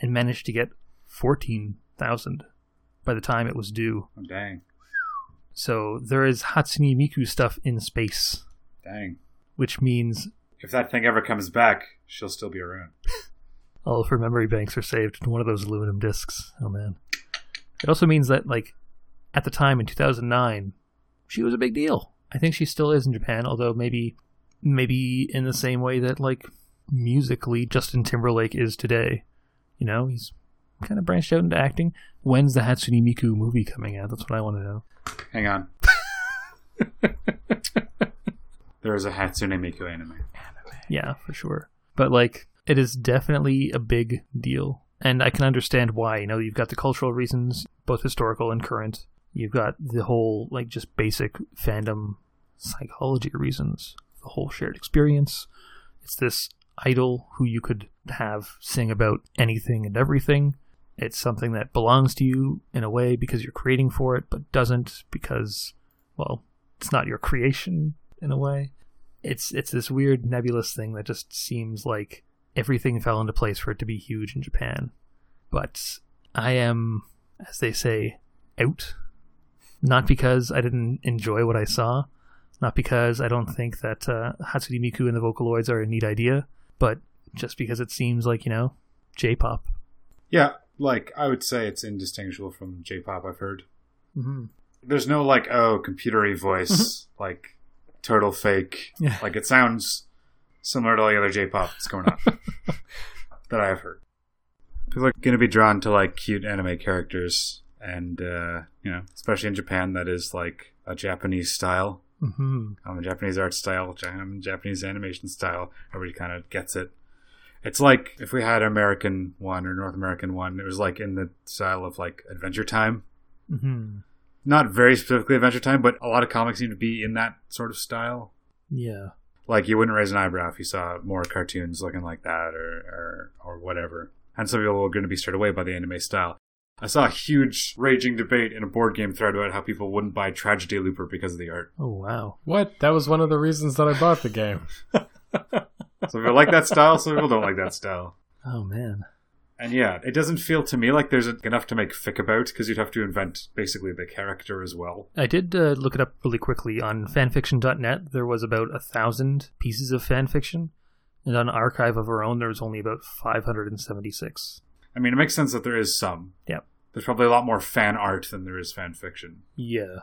and managed to get 14,000 by the time it was due. Oh, dang. So there is Hatsune Miku stuff in space, Dang. which means If that thing ever comes back, she'll still be around. all of her memory banks are saved in one of those aluminum discs. Oh man. It also means that, like, at the time in 2009, she was a big deal. I think she still is in Japan, although maybe, maybe in the same way that, like, musically Justin Timberlake is today. You know, he's kind of branched out into acting. When's the Hatsune Miku movie coming out? That's what I want to know. Hang on. there is a Hatsune Miku anime. Yeah, for sure. But like, it is definitely a big deal, and I can understand why. You know, you've got the cultural reasons, both historical and current. You've got the whole like just basic fandom psychology reasons, the whole shared experience. It's this idol who you could have sing about anything and everything. It's something that belongs to you in a way because you're creating for it, but doesn't because, well, it's not your creation in a way it's it's this weird nebulous thing that just seems like everything fell into place for it to be huge in Japan. But I am, as they say, out. Not because I didn't enjoy what I saw, not because I don't think that uh, Hatsune Miku and the Vocaloids are a neat idea, but just because it seems like you know, J-pop. Yeah, like I would say it's indistinguishable from J-pop. I've heard. Mm-hmm. There's no like oh computery voice like turtle fake. Yeah. Like it sounds similar to all the other J-pop that's going on that I've heard. People are going to be drawn to like cute anime characters, and uh, you know, especially in Japan, that is like a Japanese style. Mm-hmm. um, a Japanese art style, Japanese animation style. Everybody kind of gets it. It's like if we had an American one or North American one, it was like in the style of like Adventure Time. Mm-hmm. Not very specifically Adventure Time, but a lot of comics seem to be in that sort of style. Yeah. Like you wouldn't raise an eyebrow if you saw more cartoons looking like that or or, or whatever. And some people are going to be stirred away by the anime style. I saw a huge raging debate in a board game thread about how people wouldn't buy Tragedy Looper because of the art. Oh wow. What? That was one of the reasons that I bought the game. Some people like that style, some people don't like that style. Oh man. And yeah, it doesn't feel to me like there's enough to make fic about because you'd have to invent basically the character as well. I did uh, look it up really quickly on fanfiction.net. There was about a thousand pieces of fanfiction, and on Archive of Our Own, there was only about 576. I mean, it makes sense that there is some. Yep. There's probably a lot more fan art than there is fan fiction Yeah.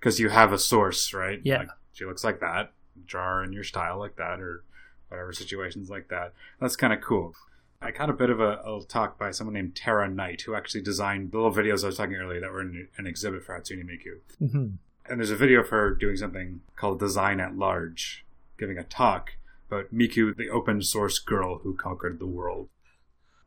because you have a source, right? Yeah. Like, she looks like that, draw her in your style like that, or whatever situations like that. That's kind of cool. I caught a bit of a, a talk by someone named Tara Knight, who actually designed the little videos I was talking earlier that were in an exhibit for Hatsune Miku. hmm and there's a video of her doing something called Design at Large, giving a talk about Miku, the open source girl who conquered the world.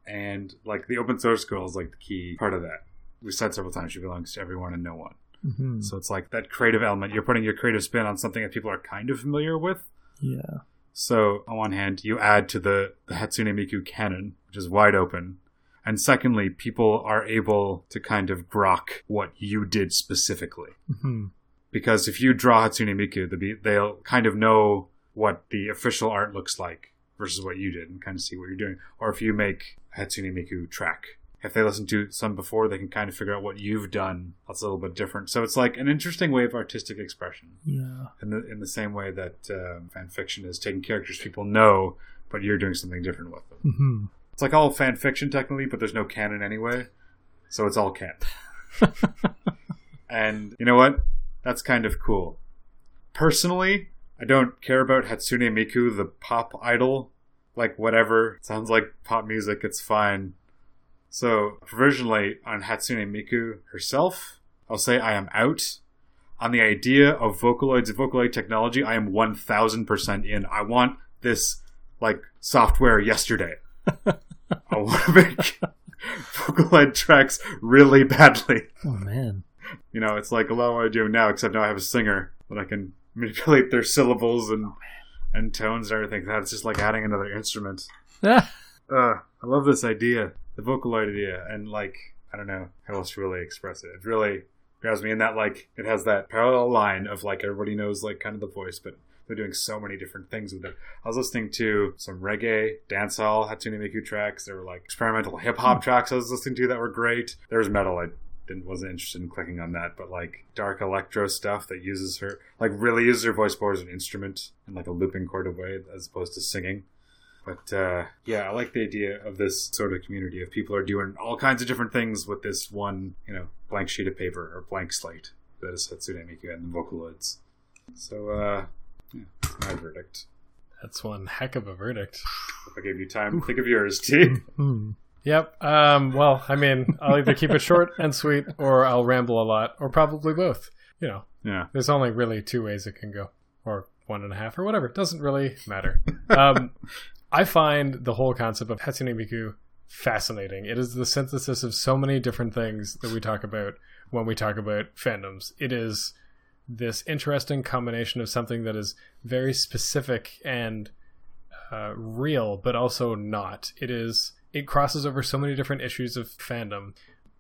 And like the open source girl is like the key part of that. We said several times she belongs to everyone and no one. hmm So it's like that creative element. You're putting your creative spin on something that people are kind of familiar with. Yeah. So on one hand, you add to the, the Hatsune Miku canon, which is wide open. And secondly, people are able to kind of grok what you did specifically. hmm because if you draw Hatsune Miku, be, they'll kind of know what the official art looks like versus what you did and kind of see what you're doing. Or if you make Hatsune Miku track, if they listen to some before, they can kind of figure out what you've done. That's a little bit different. So it's like an interesting way of artistic expression. Yeah. In the in the same way that um, fan fiction is taking characters people know, but you're doing something different with them. hmm It's like all fan fiction technically, but there's no canon anyway, so it's all canon. and you know what? That's kind of cool. Personally, I don't care about Hatsune Miku, the pop idol. Like whatever, sounds like pop music. It's fine. So provisionally on Hatsune Miku herself, I'll say I am out. On the idea of Vocaloid's Vocaloid technology, I am one thousand percent in. I want this like software yesterday. I want to make Vocaloid tracks really badly. Oh man. You know, it's like a lot of what I do now, except now I have a singer that I can manipulate their syllables and and tones and everything. That's just like adding another instrument. Uh, I love this idea, the Vocaloid idea, and like I don't know how else to really express it. It really grabs me in that like it has that parallel line of like everybody knows like kind of the voice, but they're doing so many different things with it. I was listening to some reggae, dancehall, Hatsune Miku tracks. There were like experimental hip hop hmm. tracks I was listening to that were great. There was metal. I didn't wasn't interested in clicking on that, but like dark electro stuff that uses her like really uses her voice more as an instrument in like a looping chord of way as opposed to singing. But uh, yeah, I like the idea of this sort of community of people are doing all kinds of different things with this one, you know, blank sheet of paper or blank slate that is Hatsune Miku and the Vocaloids. So uh, yeah, that's my verdict. That's one heck of a verdict. If I gave you time, think of yours, T. Yep. Um, well, I mean, I'll either keep it short and sweet, or I'll ramble a lot, or probably both. You know, yeah. there's only really two ways it can go, or one and a half, or whatever. It doesn't really matter. Um, I find the whole concept of Hatsune Miku fascinating. It is the synthesis of so many different things that we talk about when we talk about fandoms. It is this interesting combination of something that is very specific and uh, real, but also not. It is it crosses over so many different issues of fandom.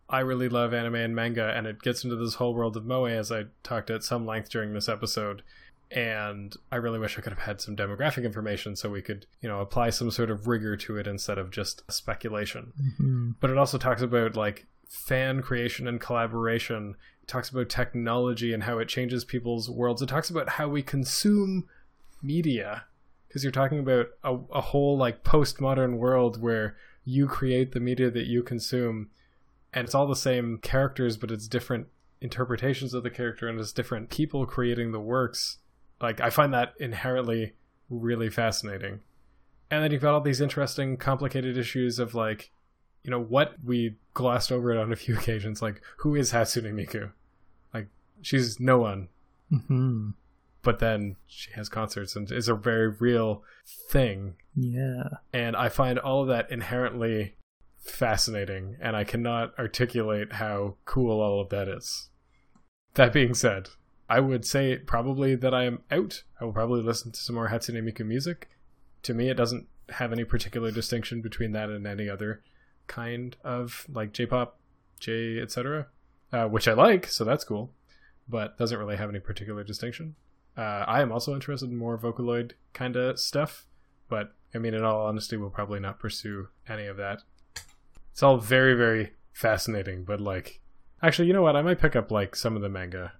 I really love anime and manga, and it gets into this whole world of moe, as I talked at some length during this episode. And I really wish I could have had some demographic information so we could, you know, apply some sort of rigor to it instead of just speculation. Mhm. But it also talks about like fan creation and collaboration. It talks about technology and how it changes people's worlds. It talks about how we consume media because you're talking about a, a whole like postmodern world where you create the media that you consume and it's all the same characters but it's different interpretations of the character and it's different people creating the works like i find that inherently really fascinating. And then you've got all these interesting complicated issues of like you know what we glossed over it on a few occasions. Like who is hatsune miku? Like she's no one. Mhm. but then she has concerts and is a very real thing. Yeah. and i find all of that inherently fascinating and i cannot articulate how cool all of that is. That being said i would say probably that i am out i will probably listen to some more hatsune miku music to me it doesn't have any particular distinction between that and any other kind of like j-pop j etc uh, which i like so that's cool but doesn't really have any particular distinction uh, I am also interested in more Vocaloid kind of stuff, but I mean, in all honesty, we'll probably not pursue any of that. It's all very, very fascinating, but like, actually, you know what? I might pick up like some of the manga.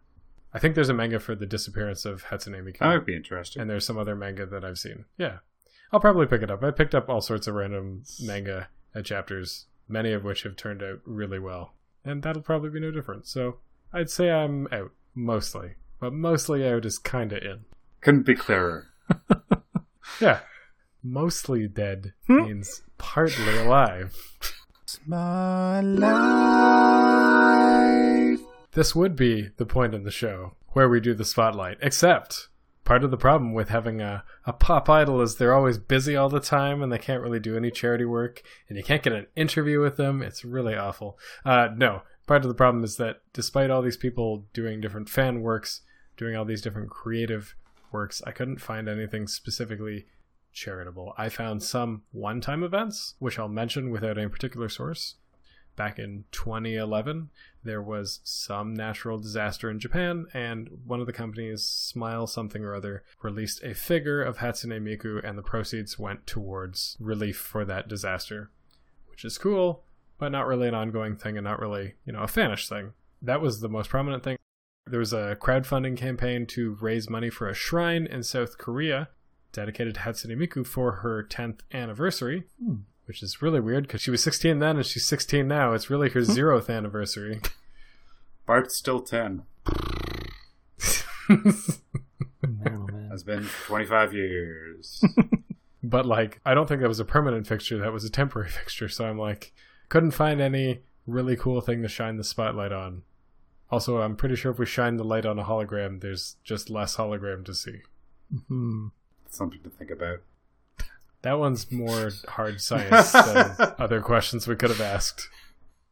I think there's a manga for the disappearance of Hatsune Miku, That would be interesting. and there's some other manga that I've seen. Yeah, I'll probably pick it up. I picked up all sorts of random manga chapters, many of which have turned out really well, and that'll probably be no different. So I'd say I'm out mostly, but mostly out is kind of in. Couldn't be clearer. Yeah. Mostly dead Hmm. means partly alive. My life. This would be the point in the show where we do the spotlight, except part of the problem with having a, a pop idol is they're always busy all the time and they can't really do any charity work and you can't get an interview with them. It's really awful. Uh, no, part of the problem is that despite all these people doing different fan works, doing all these different creative works, I couldn't find anything specifically charitable. I found some one time events, which I'll mention without any particular source. Back in 2011, there was some natural disaster in Japan, and one of the companies, Smile Something or Other, released a figure of Hatsune Miku, and the proceeds went towards relief for that disaster, which is cool, but not really an ongoing thing and not really, you know, a fanish thing. That was the most prominent thing. There was a crowdfunding campaign to raise money for a shrine in South Korea dedicated to Hatsune Miku for her 10th anniversary, Hmm. Which is really weird because she was 16 then and she's 16 now. It's really her zeroth anniversary. Bart's still 10. Man, oh, man. Has been 25 years. but like, I don't think that was a permanent fixture. That was a temporary fixture. So I'm like, couldn't find any really cool thing to shine the spotlight on. Also, I'm pretty sure if we shine the light on a hologram, there's just less hologram to see. Hmm. Something to think about. That one's more hard science than other questions we could have asked.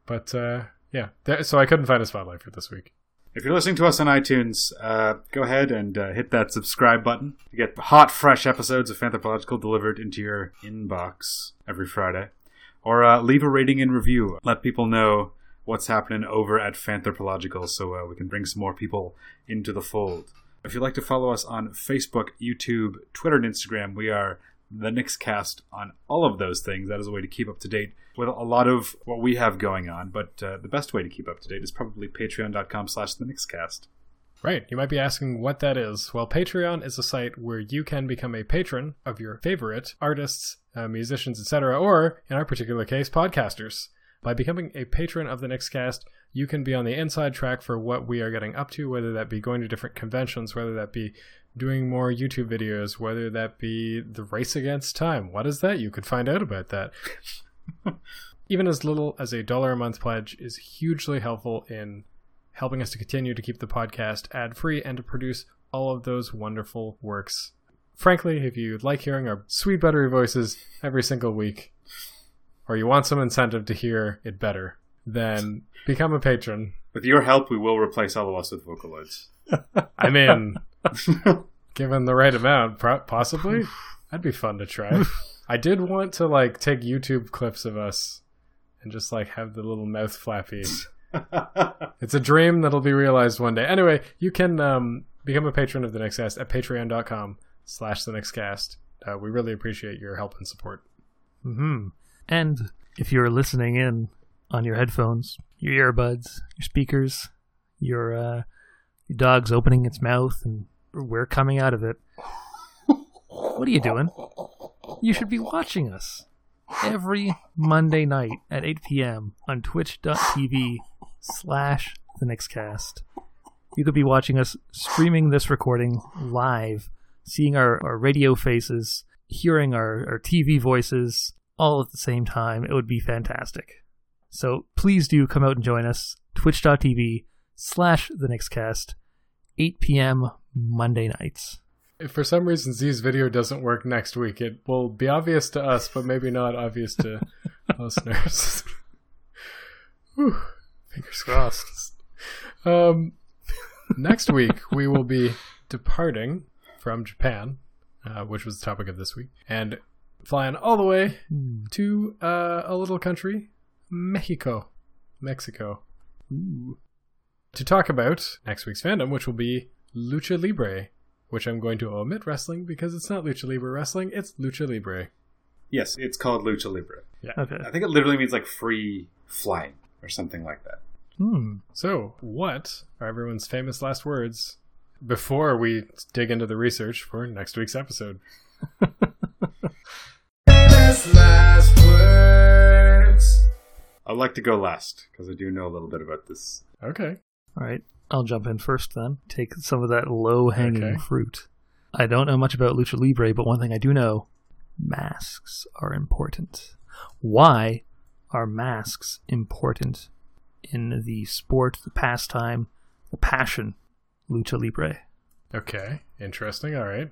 But uh, yeah, so I couldn't find a spotlight for this week. If you're listening to us on iTunes, uh, go ahead and uh, hit that subscribe button to get hot, fresh episodes of Fanthropological delivered into your inbox every Friday. Or uh, leave a rating and review. Let people know what's happening over at Fanthropological so uh, we can bring some more people into the fold. If you'd like to follow us on Facebook, YouTube, Twitter, and Instagram, we are the Nixcast on all of those things. That is a way to keep up to date with a lot of what we have going on. But uh, the best way to keep up to date is probably patreon.com slash the Nixcast. Right, you might be asking what that is. Well, Patreon is a site where you can become a patron of your favorite artists, uh, musicians, etc., or, in our particular case, podcasters. By becoming a patron of the Nixcast, you can be on the inside track for what we are getting up to, whether that be going to different conventions, whether that be doing more YouTube videos, whether that be the race against time. What is that? You could find out about that. Even as little as a dollar a month pledge is hugely helpful in helping us to continue to keep the podcast ad free and to produce all of those wonderful works. Frankly, if you like hearing our sweet buttery voices every single week, or you want some incentive to hear it better, then become a patron. With your help, we will replace all of us with Vocaloids. I mean, given the right amount, possibly, that'd be fun to try. I did want to like take YouTube clips of us and just like have the little mouth flappy. It's a dream that'll be realized one day. Anyway, you can um, become a patron of the next cast at patreon.com slash the Nextcast. Uh, we really appreciate your help and support. hmm And if you're listening in on your headphones, your earbuds, your speakers, your uh, your dog's opening its mouth and we're coming out of it, what are you doing? You should be watching us every Monday night at 8 p.m. on twitch.tv slash the Nextcast. You could be watching us streaming this recording live, seeing our, our radio faces, hearing our, our TV voices all at the same time. It would be fantastic. So please do come out and join us. Twitch.tv slash the Nextcast, 8 p.m. Monday nights. If for some reason Z's video doesn't work next week, it will be obvious to us, but maybe not obvious to listeners. Whew. Fingers crossed. Um, next week, we will be departing from Japan, uh, which was the topic of this week, and flying all the way Hmm. to uh, a little country, Mexico. Mexico. Ooh. To talk about next week's fandom, which will be Lucha Libre, which I'm going to omit wrestling because it's not Lucha Libre wrestling, it's Lucha Libre. yes, it's called Lucha Libre. Yeah. Okay. I think it literally means like free flying or something like that. Hmm. So, what are everyone's famous last words before we dig into the research for next week's episode? Famous last words. I'd like to go last because I do know a little bit about this. Okay. All right. I'll jump in first then. Take some of that low hanging Okay. fruit. I don't know much about Lucha Libre, but one thing I do know masks are important. Why are masks important in the sport, the pastime, the passion, Lucha Libre? Okay. Interesting. All right.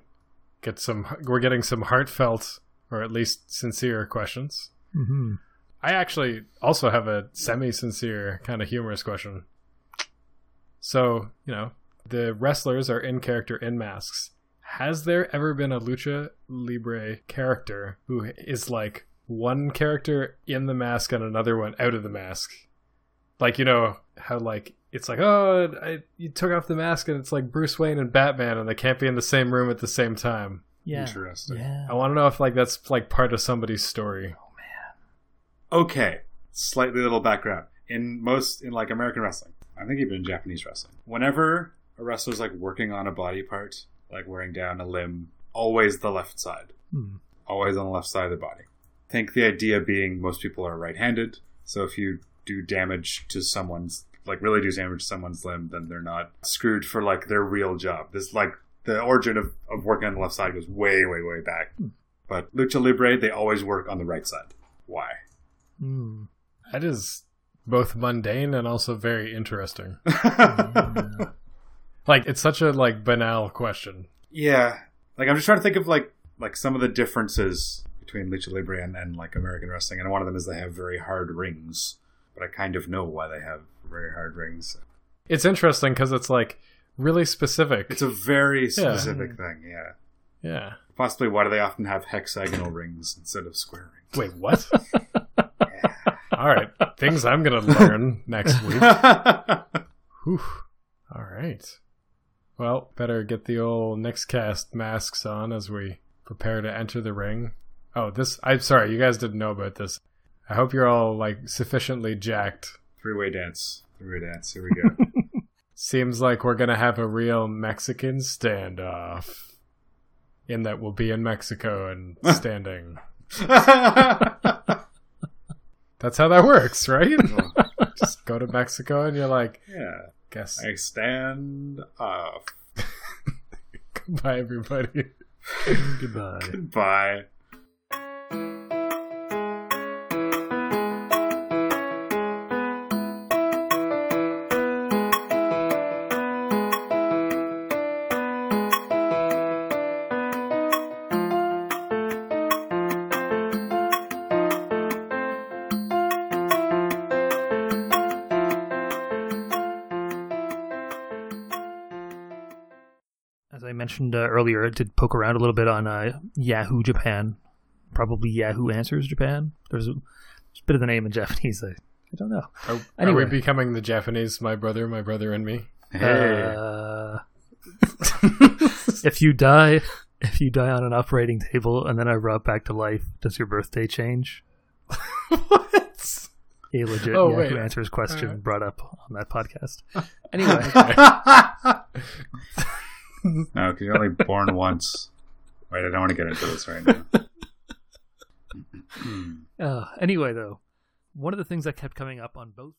Get some. We're getting some heartfelt, or at least sincere questions. Mm-hmm. I actually also have a semi-sincere, kind of humorous question. So, you know, the wrestlers are in character in masks. Has there ever been a lucha libre character who is like one character in the mask and another one out of the mask? Like you know how like it's like oh I, you took off the mask and it's like Bruce Wayne and Batman and they can't be in the same room at the same time. Yeah. Interesting. Yeah. I want to know if like that's like part of somebody's story. Oh, okay, slightly little background. In most, in like American wrestling, I think even in Japanese wrestling, whenever a wrestler's like working on a body part, like wearing down a limb, always the left side. Hmm. Always on the left side of the body. I think the idea being most people are right handed, so if you do damage to someone's, like really do damage to someone's limb, then they're not screwed for like their real job. This like the origin of, of working on the left side goes way, way, way back. But Lucha Libre, they always work on the right side. Why? Hmm. That is both mundane and also very interesting. Like it's such a like banal question. Yeah, like I'm just trying to think of like like some of the differences between lucha libre and, and like American wrestling, and one of them is they have very hard rings, but I kind of know why they have very hard rings. It's interesting because it's like really specific. It's a very specific thing. Yeah, yeah. possibly why do they often have hexagonal rings instead of square rings? Wait, what? All right, things I'm gonna learn next week. Whew. All right. Well, better get the old next cast masks on as we prepare to enter the ring. Oh, this I'm sorry, you guys didn't know about this. I hope you're all like sufficiently jacked. Three way dance. Three way dance. Here we go. Seems like we're gonna have a real Mexican standoff. In that we'll be in Mexico and standing. That's how that works, right? Just go to Mexico and you're like, yeah. guess I stand off. goodbye everybody. Goodbye. Goodbye. Mentioned uh, earlier, I did poke around a little bit on uh, Yahoo Japan, probably Yahoo Answers Japan. There's a, there's a bit of the name in Japanese. I, I don't know. Are, are we becoming the Japanese my brother, my brother and me? Hey. Uh, if you die, if you die on an operating table and then are brought back to life, does your birthday change? what? A legit Oh, Yahoo wait. Answers question Alright. brought up on that podcast. Anyway, no, because you're only born once. Wait, I don't want to get into this right now. uh, anyway though, one of the things that kept coming up on both